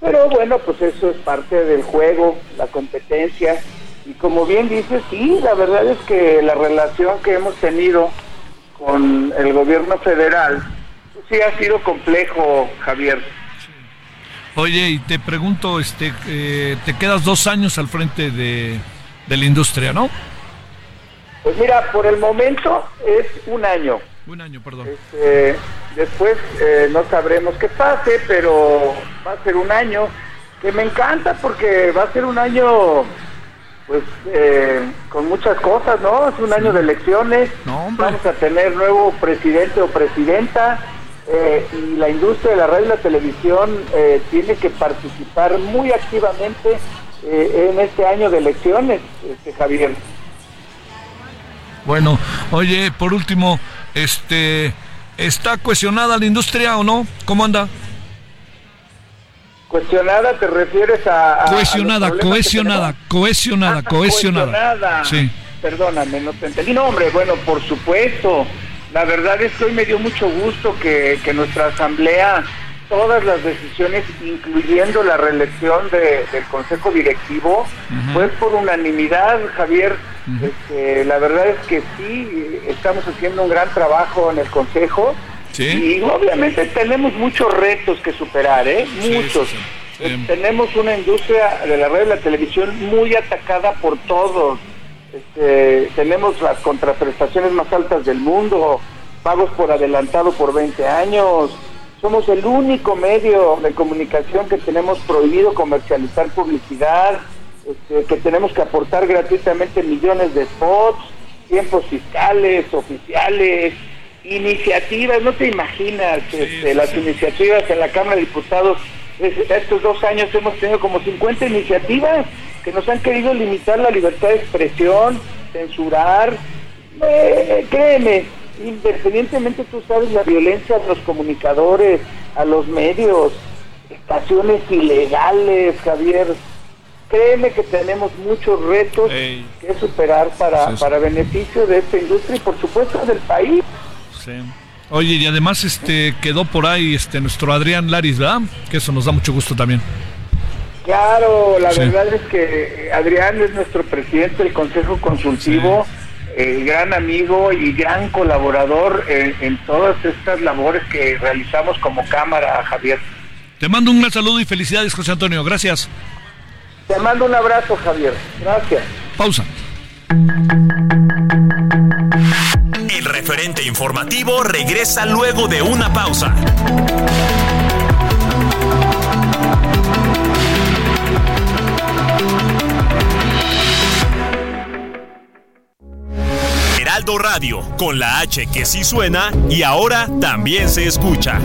Pero bueno, pues eso es parte del juego, la competencia. Y como bien dices, sí, la verdad es que la relación que hemos tenido con el gobierno federal pues sí ha sido complejo, Javier. Oye, y te pregunto, este, eh, te quedas dos años al frente de, de la industria, ¿no? Pues mira, por el momento es un año. Un año, perdón. Este, después eh, no sabremos qué pase, pero va a ser un año que me encanta porque va a ser un año pues eh, con muchas cosas, ¿no? Es un año de elecciones, vamos a tener nuevo presidente o presidenta eh, y la industria de la radio y la televisión tiene que participar muy activamente en este año de elecciones, este, Javier. Bueno, oye, por último, este, ¿está cuestionada la industria o no? ¿Cómo anda? Cuestionada te refieres a... cohesionada, cohesionada, cohesionada, cohesionada. Sí. Perdóname, no te entendí. No, hombre, bueno, por supuesto. La verdad es que hoy me dio mucho gusto que, nuestra asamblea, todas las decisiones, incluyendo la reelección del Consejo Directivo, fue por unanimidad, Javier. Este, la verdad es que sí, estamos haciendo un gran trabajo en el Consejo. Y obviamente tenemos muchos retos que superar, ¿eh? Muchos. Eh, tenemos una industria de la red y la televisión muy atacada por todos. Este, tenemos las contraprestaciones más altas del mundo, pagos por adelantado por 20 años. Somos el único medio de comunicación que tenemos prohibido comercializar publicidad, este, que tenemos que aportar gratuitamente millones de spots, tiempos fiscales, oficiales, iniciativas, no te imaginas este, las iniciativas en la Cámara de Diputados. estos dos años hemos tenido como 50 iniciativas que nos han querido limitar la libertad de expresión, censurar. Eh, créeme, independientemente tú sabes la violencia a los comunicadores, a los medios, estaciones ilegales, Javier. Créeme que tenemos muchos retos que superar para, para beneficio de esta industria y por supuesto del país. Oye, y además este quedó por ahí este nuestro Adrián Laris, ¿verdad? Que eso nos da mucho gusto también. Claro, la verdad es que Adrián es nuestro presidente del Consejo Consultivo, el gran amigo y gran colaborador en, todas estas labores que realizamos como Cámara, Javier. Te mando un gran saludo y felicidades, José Antonio. Gracias. Te mando un abrazo, Javier. Gracias. Pausa. El referente informativo regresa luego de una pausa. Heraldo Radio, con la H que sí suena y ahora también se escucha.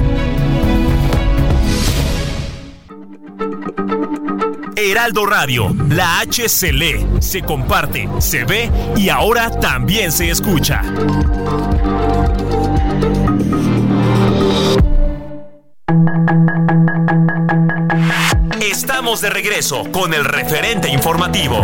Heraldo Radio. La H se lee, se comparte, se ve y ahora también se escucha. Estamos de regreso con el referente informativo.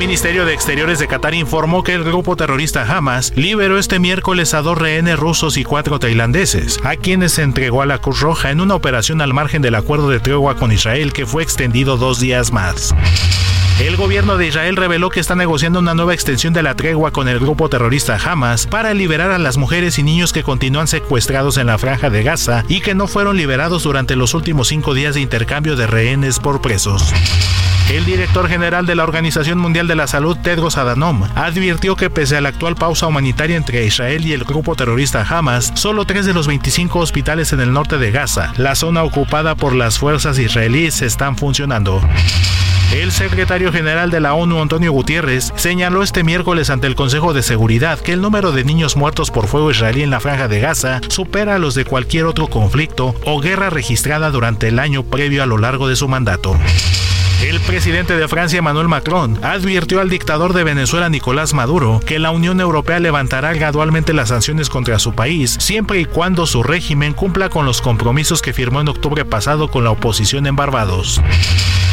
Ministerio de Exteriores de Qatar informó que el grupo terrorista Hamas liberó este miércoles a dos rehenes rusos y cuatro tailandeses, a quienes se entregó a la Cruz Roja en una operación al margen del acuerdo de tregua con Israel que fue extendido dos días más. El gobierno de Israel reveló que está negociando una nueva extensión de la tregua con el grupo terrorista Hamas para liberar a las mujeres y niños que continúan secuestrados en la franja de Gaza y que no fueron liberados durante los últimos cinco días de intercambio de rehenes por presos. El director general de la Organización Mundial de la Salud, Tedros Adhanom, advirtió que pese a la actual pausa humanitaria entre Israel y el grupo terrorista Hamas, solo tres de los 25 hospitales en el norte de Gaza, la zona ocupada por las fuerzas israelíes, están funcionando. El secretario general de la ONU, Antonio Gutiérrez, señaló este miércoles ante el Consejo de Seguridad que el número de niños muertos por fuego israelí en la franja de Gaza supera los de cualquier otro conflicto o guerra registrada durante el año previo a lo largo de su mandato. El presidente de Francia, Emmanuel Macron, advirtió al dictador de Venezuela, Nicolás Maduro, que la Unión Europea levantará gradualmente las sanciones contra su país, siempre y cuando su régimen cumpla con los compromisos que firmó en octubre pasado con la oposición en Barbados.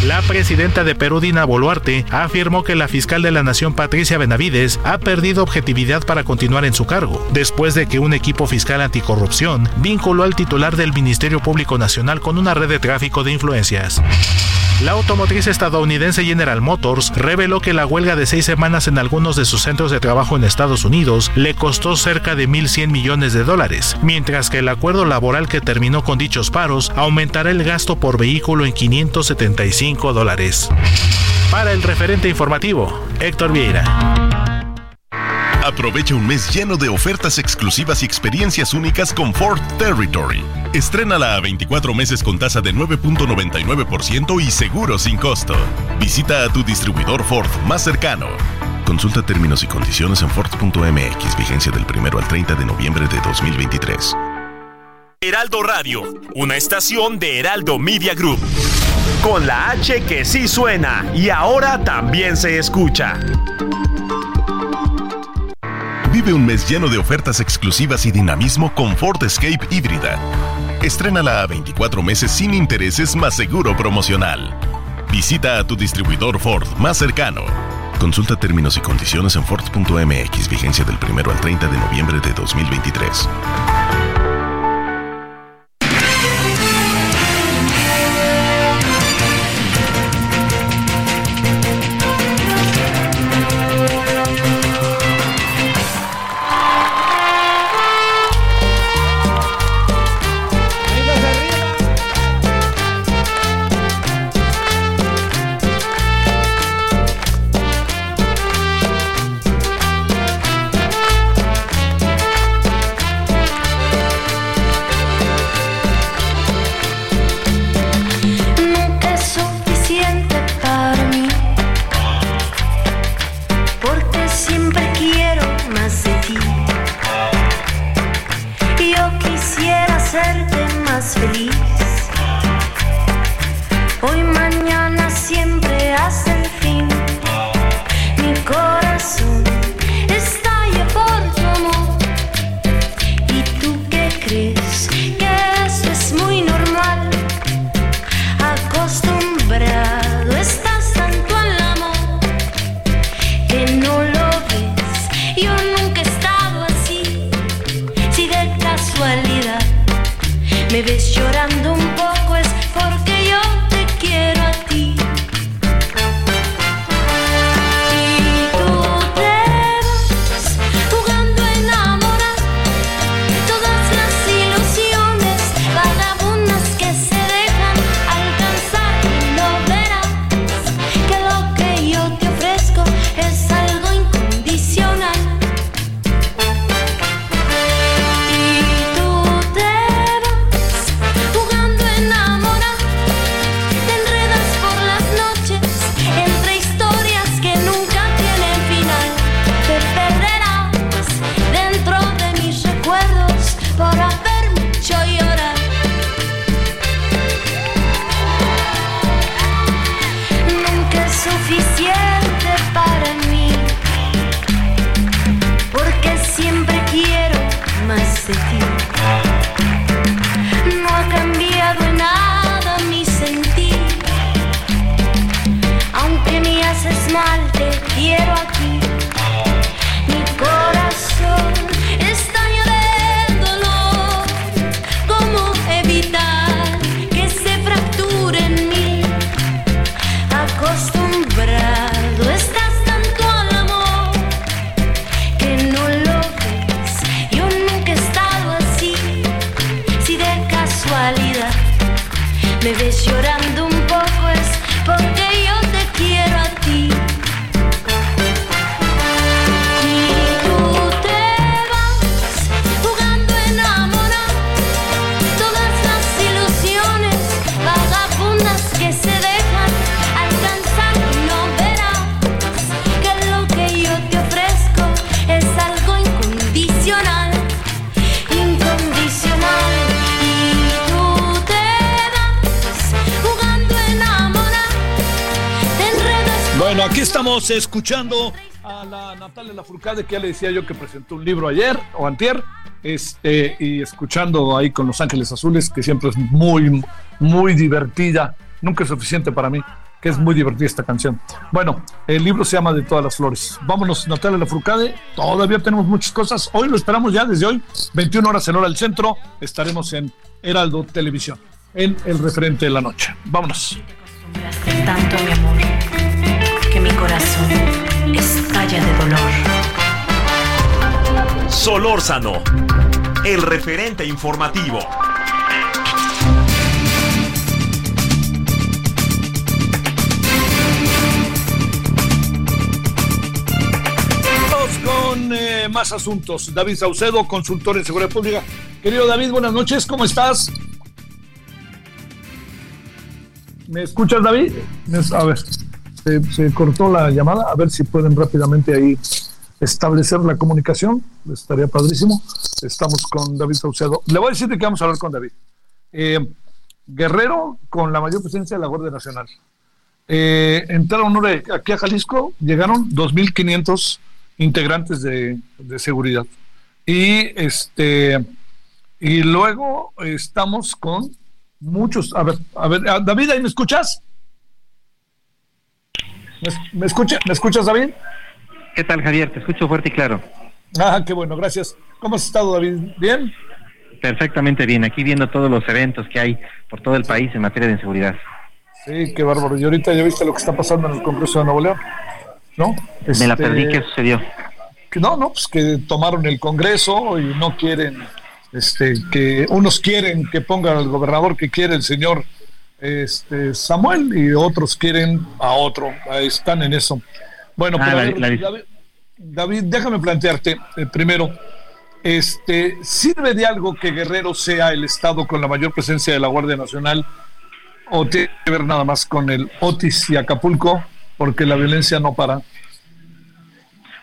La presidenta de Perú, Dina Boluarte, afirmó que la fiscal de la Nación, Patricia Benavides, ha perdido objetividad para continuar en su cargo, después de que un equipo fiscal anticorrupción vinculó al titular del Ministerio Público Nacional con una red de tráfico de influencias. La automotriz estadounidense General Motors reveló que la huelga de seis semanas en algunos de sus centros de trabajo en Estados Unidos le costó cerca de 1.100 millones de dólares, mientras que el acuerdo laboral que terminó con dichos paros aumentará el gasto por vehículo en 575 dólares. Para el referente informativo, Héctor Vieira. Aprovecha un mes lleno de ofertas exclusivas y experiencias únicas con Ford Territory. Estrénala a 24 meses con tasa de 9.99% y seguro sin costo. Visita a tu distribuidor Ford más cercano. Consulta términos y condiciones en Ford.mx, vigencia del 1 al 30 de noviembre de 2023. Heraldo Radio, una estación de Heraldo Media Group. Con la H que sí suena y ahora también se escucha. Un mes lleno de ofertas exclusivas y dinamismo con Ford Escape híbrida. Estrénala a 24 meses sin intereses más seguro promocional. Visita a tu distribuidor Ford más cercano. Consulta términos y condiciones en Ford.mx, vigencia del 1 al 30 de noviembre de 2023. Escuchando a la Natalia Lafourcade, que ya le decía yo que presentó un libro ayer o antier, este, y escuchando ahí con Los Ángeles Azules, que siempre es muy, muy divertida, nunca es suficiente para mí, que es muy divertida esta canción. Bueno, el libro se llama De todas las flores. Vámonos, Natalia Lafourcade, todavía tenemos muchas cosas, hoy lo esperamos ya desde hoy, 21 horas en hora del centro, estaremos en Heraldo Televisión, en el referente de la noche. Vámonos. Tanto mi amor corazón estalla de dolor. Solórzano, el referente informativo. Vamos con eh, más asuntos. David Saucedo, consultor en seguridad pública. Querido David, buenas noches, ¿cómo estás? ¿Me escuchas, David? A ver, se, cortó la llamada. A ver si pueden rápidamente ahí establecer la comunicación. Estaría padrísimo. Estamos con David Saucedo. Le voy a decir de vamos a hablar con David. Eh, Guerrero con la mayor presencia de la Guardia Nacional. Eh, entraron aquí a Jalisco, llegaron 2.500 integrantes de, de seguridad. Y este y luego estamos con muchos. A ver, a ver, ah, David, ¿ahí me escuchas? ¿Me, escucha, ¿Me escuchas, David? ¿Qué tal, Javier? Te escucho fuerte y claro. Ah, qué bueno, gracias. ¿Cómo has estado, David? ¿Bien? Perfectamente bien. Aquí viendo todos los eventos que hay por todo el país en materia de inseguridad. Sí, qué bárbaro. Y ahorita ya viste lo que está pasando en el Congreso de Nuevo León, ¿no? Me la Este, perdí. ¿Qué sucedió? que no, no, pues que tomaron el Congreso y no quieren, este, que unos quieren que ponga al gobernador que quiere el señor este, Samuel y otros quieren a otro. Ahí están en eso. Bueno, Ah, pero a la- ver, la- David, David, déjame plantearte eh, primero. Este, ¿Sirve de algo que Guerrero sea el estado con la mayor presencia de la Guardia Nacional o tiene que ver nada más con el Otis y Acapulco? Porque la violencia no para.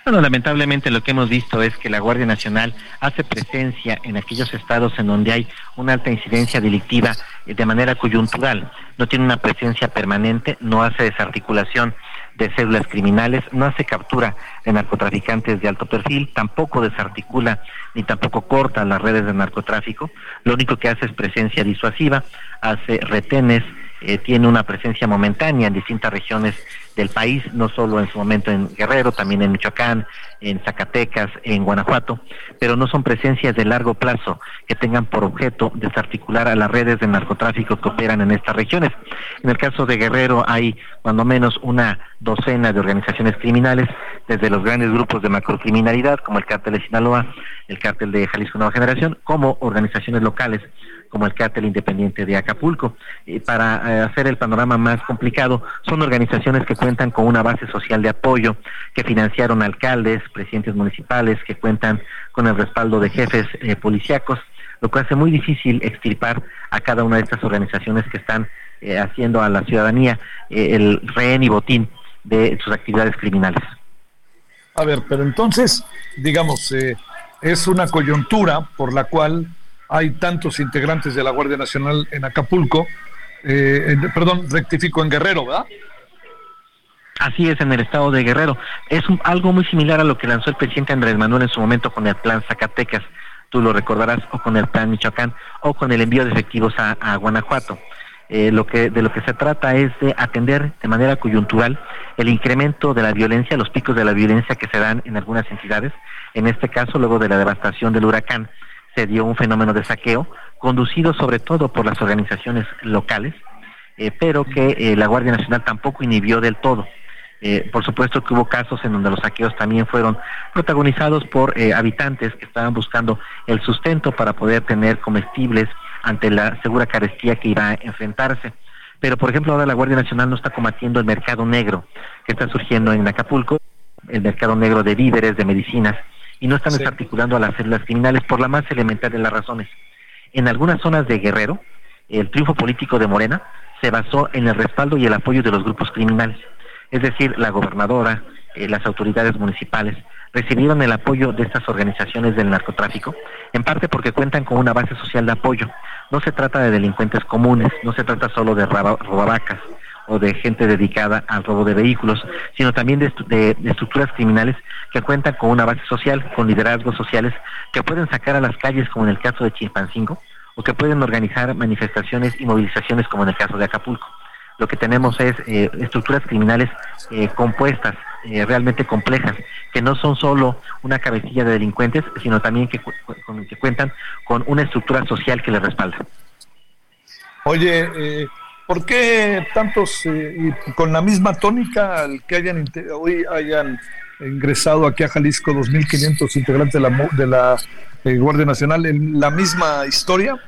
Bueno, lamentablemente lo que hemos visto es que la Guardia Nacional hace presencia en aquellos estados en donde hay una alta incidencia delictiva eh, de manera coyuntural. No tiene una presencia permanente, no hace desarticulación de células criminales, no hace captura de narcotraficantes de alto perfil, tampoco desarticula ni tampoco corta las redes de narcotráfico. Lo único que hace es presencia disuasiva, hace retenes, eh, tiene una presencia momentánea en distintas regiones del país, no solo en su momento en Guerrero, también en Michoacán, en Zacatecas, en Guanajuato, pero no son presencias de largo plazo que tengan por objeto desarticular a las redes de narcotráfico que operan en estas regiones. En el caso de Guerrero hay cuando menos una docena de organizaciones criminales, desde los grandes grupos de macrocriminalidad como el cártel de Sinaloa, el cártel de Jalisco Nueva Generación, como organizaciones locales como el cártel independiente de Acapulco. Y para eh, hacer el panorama más complicado, son organizaciones que cuentan con una base social de apoyo, que financiaron alcaldes, presidentes municipales, que cuentan con el respaldo de jefes eh, policíacos, lo que hace muy difícil extirpar a cada una de estas organizaciones que están eh, haciendo a la ciudadanía eh, el rehén y botín de sus actividades criminales. A ver, pero entonces, digamos, eh, es una coyuntura por la cual hay tantos integrantes de la Guardia Nacional en Acapulco, eh, en- perdón, rectifico en Guerrero, ¿verdad? Así es, en el estado de Guerrero. Es un- algo muy similar a lo que lanzó el presidente Andrés Manuel en su momento con el plan Zacatecas, tú lo recordarás, o con el plan Michoacán, o con el envío de efectivos a, Guanajuato. Eh, lo que de lo que se trata es de atender de manera coyuntural el incremento de la violencia, los picos de la violencia que se dan en algunas entidades. En este caso, luego de la devastación del huracán, se dio un fenómeno de saqueo, conducido sobre todo por las organizaciones locales, eh, pero que eh, la Guardia Nacional tampoco inhibió del todo. Eh, por supuesto que hubo casos en donde los saqueos también fueron protagonizados por habitantes que estaban buscando el sustento para poder tener comestibles ante la segura carestía que iba a enfrentarse. Pero, por ejemplo, ahora la Guardia Nacional no está combatiendo el mercado negro que está surgiendo en Acapulco, el mercado negro de víveres, de medicinas, y no están desarticulando a las células criminales por la más elemental de las razones. En algunas zonas de Guerrero, el triunfo político de Morena se basó en el respaldo y el apoyo de los grupos criminales. Es decir, la gobernadora, eh, las autoridades municipales recibieron el apoyo de estas organizaciones del narcotráfico, en parte porque cuentan con una base social de apoyo. No se trata de delincuentes comunes, no se trata solo de robavacas o de gente dedicada al robo de vehículos, sino también de, de, estructuras criminales que cuentan con una base social, con liderazgos sociales que pueden sacar a las calles, como en el caso de Chimpancingo, o que pueden organizar manifestaciones y movilizaciones, como en el caso de Acapulco. Lo que tenemos es eh, estructuras criminales eh, compuestas, eh, realmente complejas, que no son solo una cabecilla de delincuentes, sino también que, que cuentan con una estructura social que les respalda. Oye, ¿por qué tantos, con la misma tónica, al que hayan hoy hayan ingresado aquí a Jalisco 2.500 integrantes de la, de la Guardia Nacional, en la misma historia?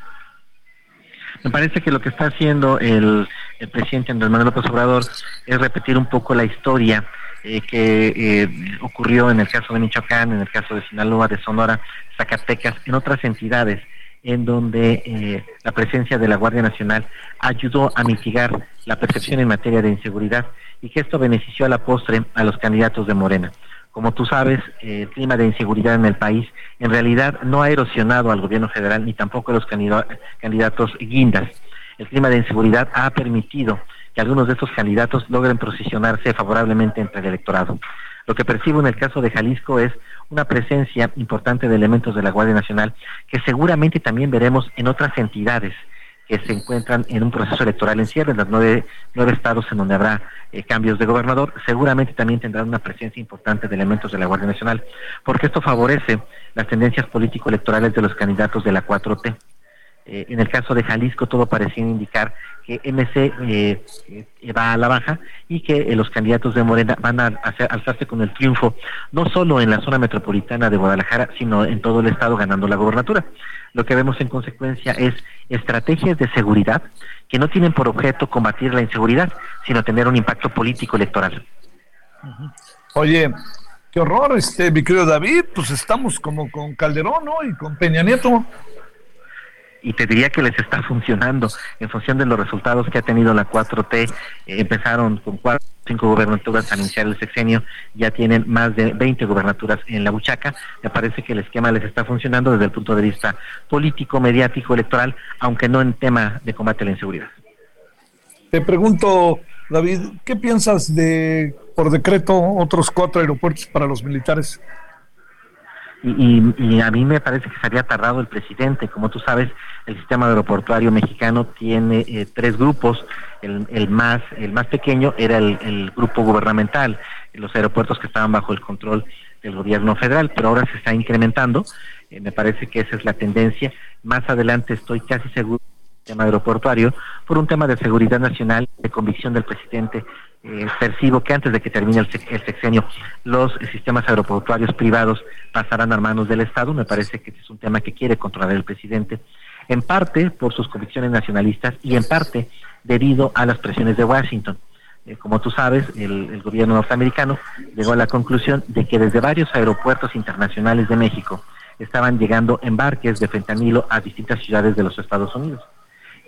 Me parece que lo que está haciendo el, presidente Andrés Manuel López Obrador es repetir un poco la historia eh, que eh, ocurrió en el caso de Michoacán, en el caso de Sinaloa, de Sonora, Zacatecas, en otras entidades en donde eh, la presencia de la Guardia Nacional ayudó a mitigar la percepción en materia de inseguridad y que esto benefició a la postre a los candidatos de Morena. Como tú sabes, el clima de inseguridad en el país en realidad no ha erosionado al gobierno federal ni tampoco a los candidatos guindas. El clima de inseguridad ha permitido que algunos de estos candidatos logren posicionarse favorablemente entre el electorado. Lo que percibo en el caso de Jalisco es una presencia importante de elementos de la Guardia Nacional que seguramente también veremos en otras entidades que se encuentran en un proceso electoral en cierre, en los nueve, nueve estados en donde habrá eh, cambios de gobernador, seguramente también tendrán una presencia importante de elementos de la Guardia Nacional, porque esto favorece las tendencias político-electorales de los candidatos de la 4T. Eh, en el caso de Jalisco todo parecía indicar que MC eh, va a la baja y que los candidatos de Morena van a alzarse con el triunfo, no solo en la zona metropolitana de Guadalajara, sino en todo el estado ganando la gobernatura. Lo que vemos en consecuencia es estrategias de seguridad que no tienen por objeto combatir la inseguridad, sino tener un impacto político electoral. Oye, qué horror, este, mi querido David, pues estamos como con Calderón, ¿no? Y con Peña Nieto y te diría que les está funcionando en función de los resultados que ha tenido la 4T. Eh, empezaron con cuatro cinco gobernaturas al iniciar el sexenio, ya tienen más de 20 gobernaturas en la buchaca. Me parece que el esquema les está funcionando desde el punto de vista político, mediático, electoral, aunque no en tema de combate a la inseguridad. Te pregunto, David, ¿qué piensas de, por decreto, otros cuatro aeropuertos para los militares? Y, a mí me parece que se había tardado el presidente. Como tú sabes, el sistema aeroportuario mexicano tiene eh, tres grupos. El, más el más pequeño era el, grupo gubernamental, los aeropuertos que estaban bajo el control del gobierno federal, pero ahora se está incrementando. Eh, me parece que esa es la tendencia. Más adelante estoy casi seguro tema aeroportuario por un tema de seguridad nacional, de convicción del presidente eh, percibo que antes de que termine el, sexenio los sistemas aeroportuarios privados pasarán a manos del Estado. Me parece que es un tema que quiere controlar el presidente, en parte por sus convicciones nacionalistas y en parte debido a las presiones de Washington. Eh, como tú sabes, el, gobierno norteamericano llegó a la conclusión de que desde varios aeropuertos internacionales de México estaban llegando embarques de fentanilo a distintas ciudades de los Estados Unidos.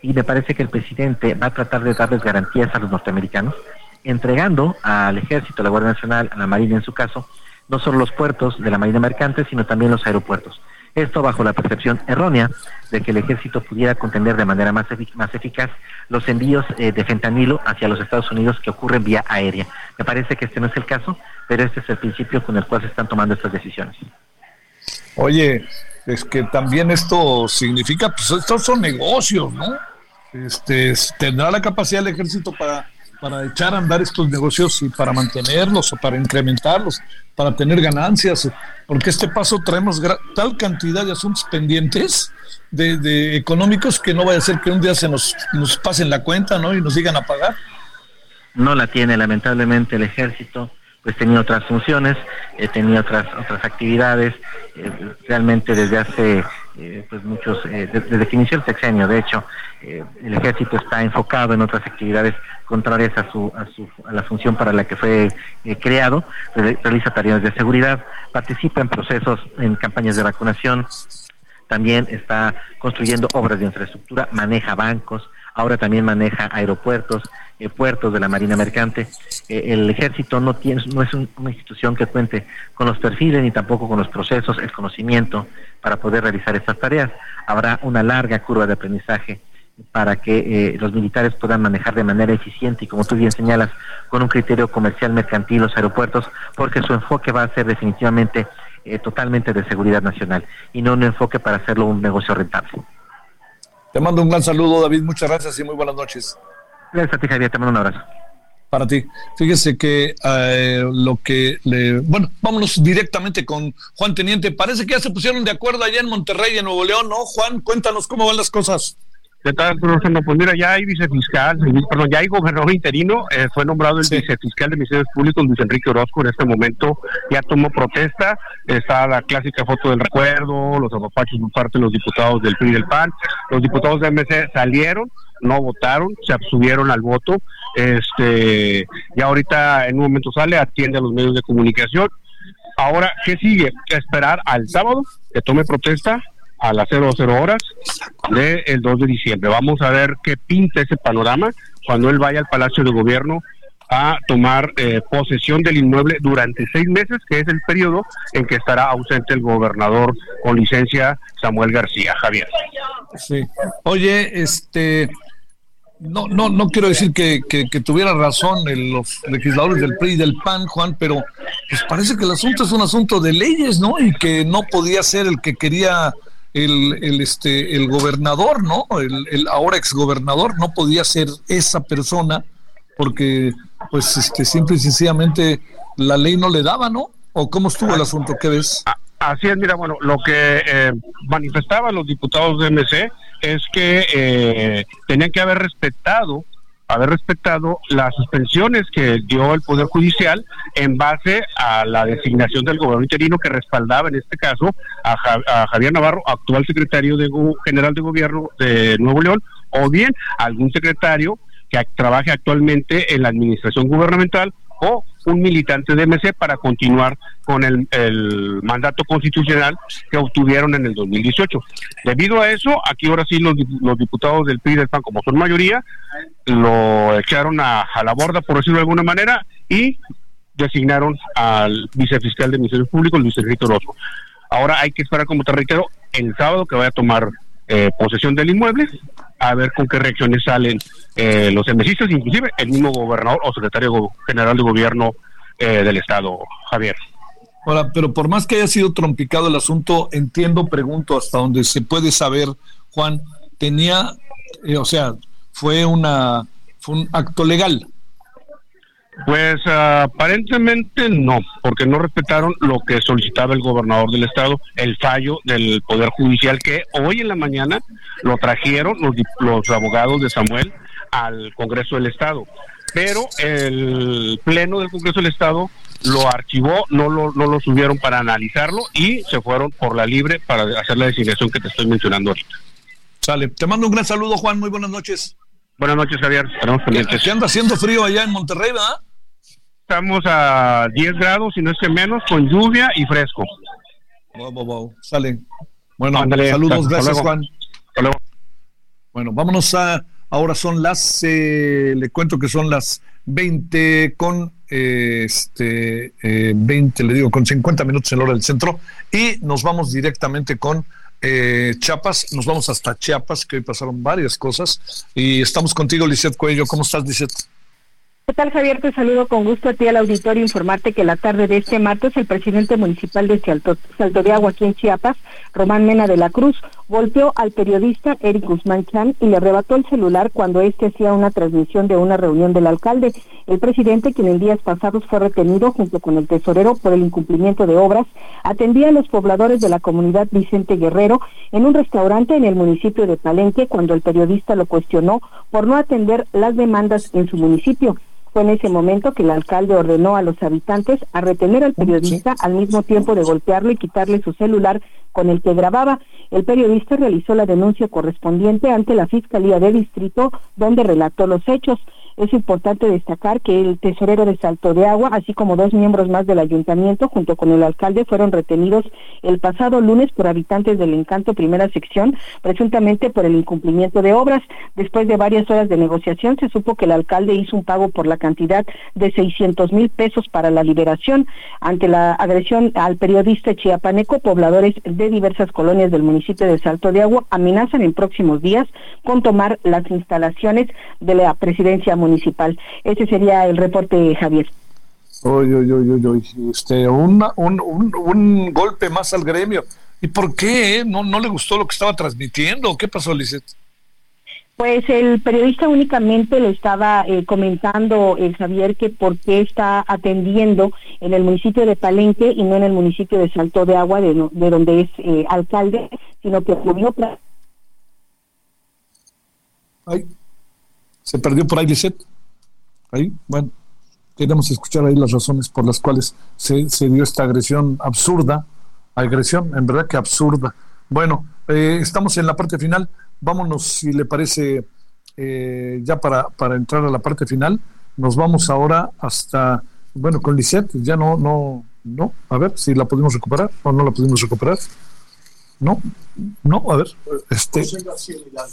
Y me parece que el presidente va a tratar de darles garantías a los norteamericanos entregando al Ejército, a la Guardia Nacional, a la Marina en su caso, no solo los puertos de la Marina Mercante, sino también los aeropuertos. Esto bajo la percepción errónea de que el ejército pudiera contender de manera más, más eficaz los envíos eh, de fentanilo hacia los Estados Unidos que ocurren vía aérea. Me parece que este no es el caso, pero este es el principio con el cual se están tomando estas decisiones. Oye, es que también esto significa, pues estos son negocios, ¿no? Este, tendrá la capacidad el ejército para para echar a andar estos negocios y para mantenerlos o para incrementarlos, para tener ganancias, porque este paso traemos tal cantidad de asuntos pendientes de, económicos que no vaya a ser que un día se nos, nos pasen la cuenta ¿no? y nos digan a pagar. No la tiene lamentablemente el ejército, pues tenía otras funciones, eh, tenía otras otras actividades, eh, realmente desde hace eh, pues muchos, desde que inició el sexenio, de hecho, el ejército está enfocado en otras actividades contrarias a su, a su a la función para la que fue eh, creado, realiza tareas de seguridad, participa en procesos, en campañas de vacunación, también está construyendo obras de infraestructura, maneja bancos, ahora también maneja aeropuertos, eh, puertos de la Marina Mercante. Eh, el ejército no tiene, no es una institución que cuente con los perfiles ni tampoco con los procesos, el conocimiento para poder realizar estas tareas. Habrá una larga curva de aprendizaje para que eh, los militares puedan manejar de manera eficiente y como tú bien señalas, con un criterio comercial mercantil los aeropuertos, porque su enfoque va a ser definitivamente totalmente de seguridad nacional y no un enfoque para hacerlo un negocio rentable. Te mando un gran saludo, David, muchas gracias y muy buenas noches. Gracias a ti, Javier, te mando un abrazo. Para ti. Fíjese que eh, lo que le... Bueno, vámonos directamente con Juan Teniente. Parece que ya se pusieron de acuerdo allá en Monterrey, en Nuevo León, ¿no? Juan, cuéntanos cómo van las cosas. ¿Qué tal, Pues mira, ya hay vicefiscal, perdón, ya hay gobernador interino, eh, fue nombrado el vicefiscal de Ministerios Públicos, Luis Enrique Orozco, en este momento ya tomó protesta, está la clásica foto del recuerdo, los apapachos por parte de los diputados del PRI y del PAN, los diputados de MC salieron, no votaron, se abstuvieron al voto, este, ya ahorita en un momento sale, atiende a los medios de comunicación, ahora, ¿qué sigue? Esperar al sábado que tome protesta, a las 00 horas del 2 de diciembre. Vamos a ver qué pinta ese panorama cuando él vaya al Palacio de Gobierno a tomar eh, posesión del inmueble durante seis meses, que es el periodo en que estará ausente el gobernador con licencia Samuel García. Javier. Sí. Oye, este, no, no, no quiero decir que, que, tuviera razón los legisladores del PRI y del PAN, Juan, pero pues parece que el asunto es un asunto de leyes, ¿no? Y que no podía ser el que quería el, el, este, el gobernador, ¿no? El, el ahora exgobernador no podía ser esa persona porque, pues, este, simple y sencillamente la ley no le daba, ¿no? ¿O cómo estuvo el asunto? ¿Qué ves? Así es, mira, bueno, lo que eh, manifestaban los diputados de MC es que eh, tenían que haber respetado haber respetado las suspensiones que dio el Poder Judicial en base a la designación del gobierno interino que respaldaba en este caso a, Javier Navarro, actual secretario de, general de gobierno de Nuevo León, o bien algún secretario que trabaje actualmente en la administración gubernamental o un militante de MC para continuar con el, mandato constitucional que obtuvieron en el 2018. Debido a eso, aquí ahora sí los, diputados del PRI del PAN, como son mayoría, lo echaron a, la borda, por decirlo de alguna manera, y designaron al vicefiscal de Ministerios Públicos, Luis Enrique Orozco. Ahora hay que esperar, como te reitero, el sábado que vaya a tomar eh, posesión del inmueble, a ver con qué reacciones salen eh, los emesistas, inclusive el mismo gobernador o secretario general de gobierno eh, del Estado, Javier. Ahora, pero por más que haya sido trompicado el asunto, entiendo, pregunto hasta donde se puede saber, Juan, tenía, eh, o sea, fue una fue un acto legal. Pues aparentemente no, porque no respetaron lo que solicitaba el gobernador del estado, el fallo del Poder Judicial que hoy en la mañana lo trajeron los, los abogados de Samuel al Congreso del Estado. Pero el Pleno del Congreso del Estado lo archivó, no lo, no lo subieron para analizarlo y se fueron por la libre para hacer la designación que te estoy mencionando ahorita. Sale. Te mando un gran saludo, Juan. Muy buenas noches. Buenas noches, Javier. ¿Qué anda haciendo frío allá en Monterrey, verdad? Estamos a 10 grados, y no es que menos, con lluvia y fresco. Wow, wow, wow. Sale. Bueno, saludos, gracias, Juan. Bueno, vámonos a. Ahora son las. Eh, le cuento que son las 20 con. Eh, este, 20, eh, le digo, con 50 minutos en la hora del centro. Y nos vamos directamente con. Chiapas, nos vamos hasta Chiapas, que hoy pasaron varias cosas. Y estamos contigo, Lisette Cuello. ¿Cómo estás, Lisette? ¿Qué tal, Javier? Te saludo con gusto a ti al auditorio. Informarte que la tarde de este martes el presidente municipal de Salto, de Agua, aquí en Chiapas, Román Mena de la Cruz, golpeó al periodista Eric Guzmán Chan y le arrebató el celular cuando éste hacía una transmisión de una reunión del alcalde. El presidente, quien en días pasados fue retenido junto con el tesorero por el incumplimiento de obras, atendía a los pobladores de la comunidad Vicente Guerrero en un restaurante en el municipio de Palenque cuando el periodista lo cuestionó por no atender las demandas en su municipio. Fue en ese momento que el alcalde ordenó a los habitantes a retener al periodista al mismo tiempo de golpearlo y quitarle su celular con el que grababa. El periodista realizó la denuncia correspondiente ante la Fiscalía de Distrito, donde relató los hechos. Es importante destacar que el tesorero de Salto de Agua, así como dos miembros más del ayuntamiento, junto con el alcalde, fueron retenidos el pasado lunes por habitantes del Encanto Primera Sección, presuntamente por el incumplimiento de obras. Después de varias horas de negociación, se supo que el alcalde hizo un pago por la cantidad de 600 mil pesos para la liberación. Ante la agresión al periodista chiapaneco, pobladores de diversas colonias del municipio de Salto de Agua amenazan en próximos días con tomar las instalaciones de la presidencia municipal. Ese sería el reporte, Javier. Oye, oye, oye, este, un, un, golpe más al gremio. ¿Y por qué? ¿No, ¿No le gustó lo que estaba transmitiendo? ¿Qué pasó, Lizeth? Pues el periodista únicamente le estaba eh, comentando, el Javier, que por qué está atendiendo en el municipio de Palenque y no en el municipio de Salto de Agua, de, donde es eh, alcalde, sino que movió... Ay, se perdió por ahí, Lisette. Ahí, bueno, queremos escuchar ahí las razones por las cuales se, se dio esta agresión absurda, agresión, en verdad que absurda. Bueno, eh, estamos en la parte final vámonos, si le parece, eh, ya para, para entrar a la parte final. Nos vamos ahora hasta, bueno, con Lisette, ya no, no, no, a ver si la pudimos recuperar o no la pudimos recuperar. No, no, a ver, este.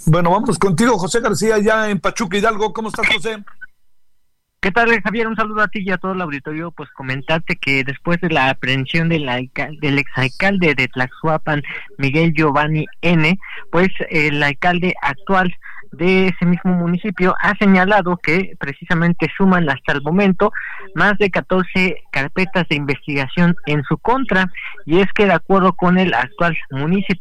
Bueno, vamos contigo, José García, ya en Pachuca Hidalgo. ¿Cómo estás, José? ¿Qué tal, Javier? Un saludo a ti y a todo el auditorio. Pues comentarte que después de la aprehensión del, del exalcalde de Tlaxuapan, Miguel Giovanni N., pues el alcalde actual de ese mismo municipio ha señalado que precisamente suman hasta el momento más de 14 carpetas de investigación en su contra. Y es que de acuerdo con el actual municipio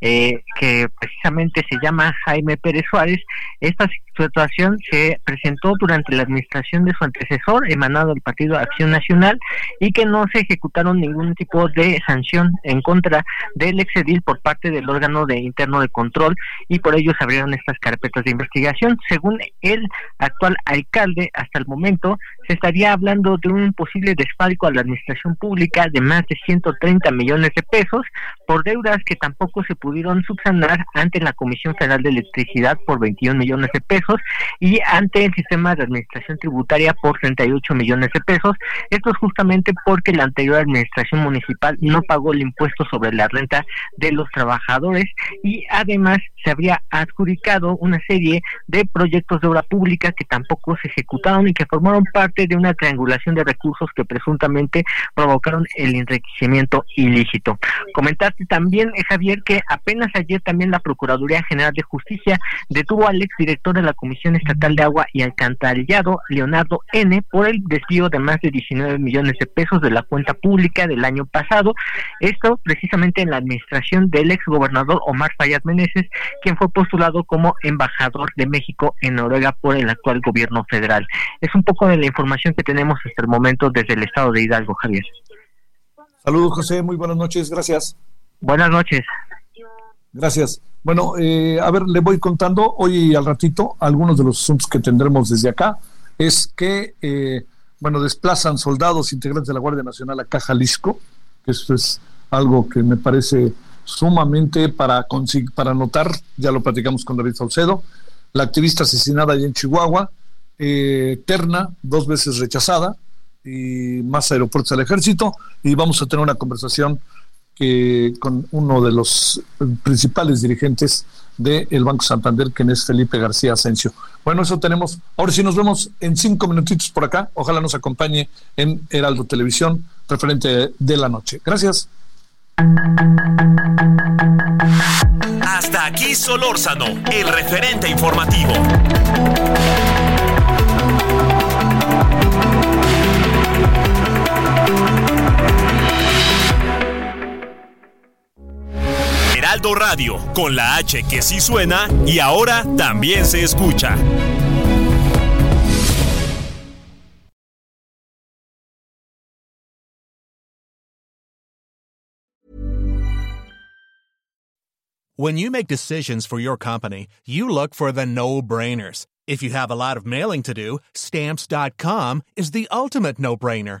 eh, que precisamente se llama Jaime Pérez Suárez, esta situación se presentó durante la administración de su antecesor emanado del Partido Acción Nacional y que no se ejecutaron ningún tipo de sanción en contra del exedil por parte del órgano de interno de control y por ello se abrieron estas carpetas de investigación. Según el actual alcalde, hasta el momento estaría hablando de un posible desfalco a la administración pública de más de 130 millones de pesos por deudas que tampoco se pudieron subsanar ante la Comisión Federal de Electricidad por 21 millones de pesos y ante el sistema de administración tributaria por 38 millones de pesos. Esto es justamente porque la anterior administración municipal no pagó el impuesto sobre la renta de los trabajadores y además se habría adjudicado una serie de proyectos de obra pública que tampoco se ejecutaron y que formaron parte de una triangulación de recursos que presuntamente provocaron el enriquecimiento ilícito. Comentarte también, eh, Javier, que apenas ayer también la Procuraduría General de Justicia detuvo al exdirector de la Comisión Estatal de Agua y Alcantarillado, Leonardo N., por el desvío de más de 19 millones de pesos de la cuenta pública del año pasado. Esto precisamente en la administración del exgobernador Omar Fayad Meneses, quien fue postulado como embajador de México en Noruega por el actual gobierno federal. Es un poco de la información que tenemos hasta el momento desde el estado de Hidalgo, Javier. Saludos, José. Muy buenas noches. Gracias. Buenas noches. Gracias. Bueno, eh, a ver, le voy contando hoy al ratito algunos de los asuntos que tendremos desde acá. Es que, eh, bueno, desplazan soldados integrantes de la Guardia Nacional acá a Jalisco, que esto es algo que me parece sumamente para, para notar, ya lo platicamos con David Saucedo, la activista asesinada allá en Chihuahua, eh, terna, dos veces rechazada, y más aeropuertos al ejército, y vamos a tener una conversación que, con uno de los principales dirigentes del Banco Santander, que es Felipe García Asensio. Bueno, eso tenemos. Ahora sí nos vemos en cinco minutitos por acá. Ojalá nos acompañe en Heraldo Televisión, referente de la noche. Gracias. Hasta aquí Solórzano, el referente informativo. Heraldo Radio, con la H que sí suena y ahora también se escucha. When you make decisions for your company, you look for the no-brainers. If you have a lot of mailing to do, stamps.com is the ultimate no-brainer.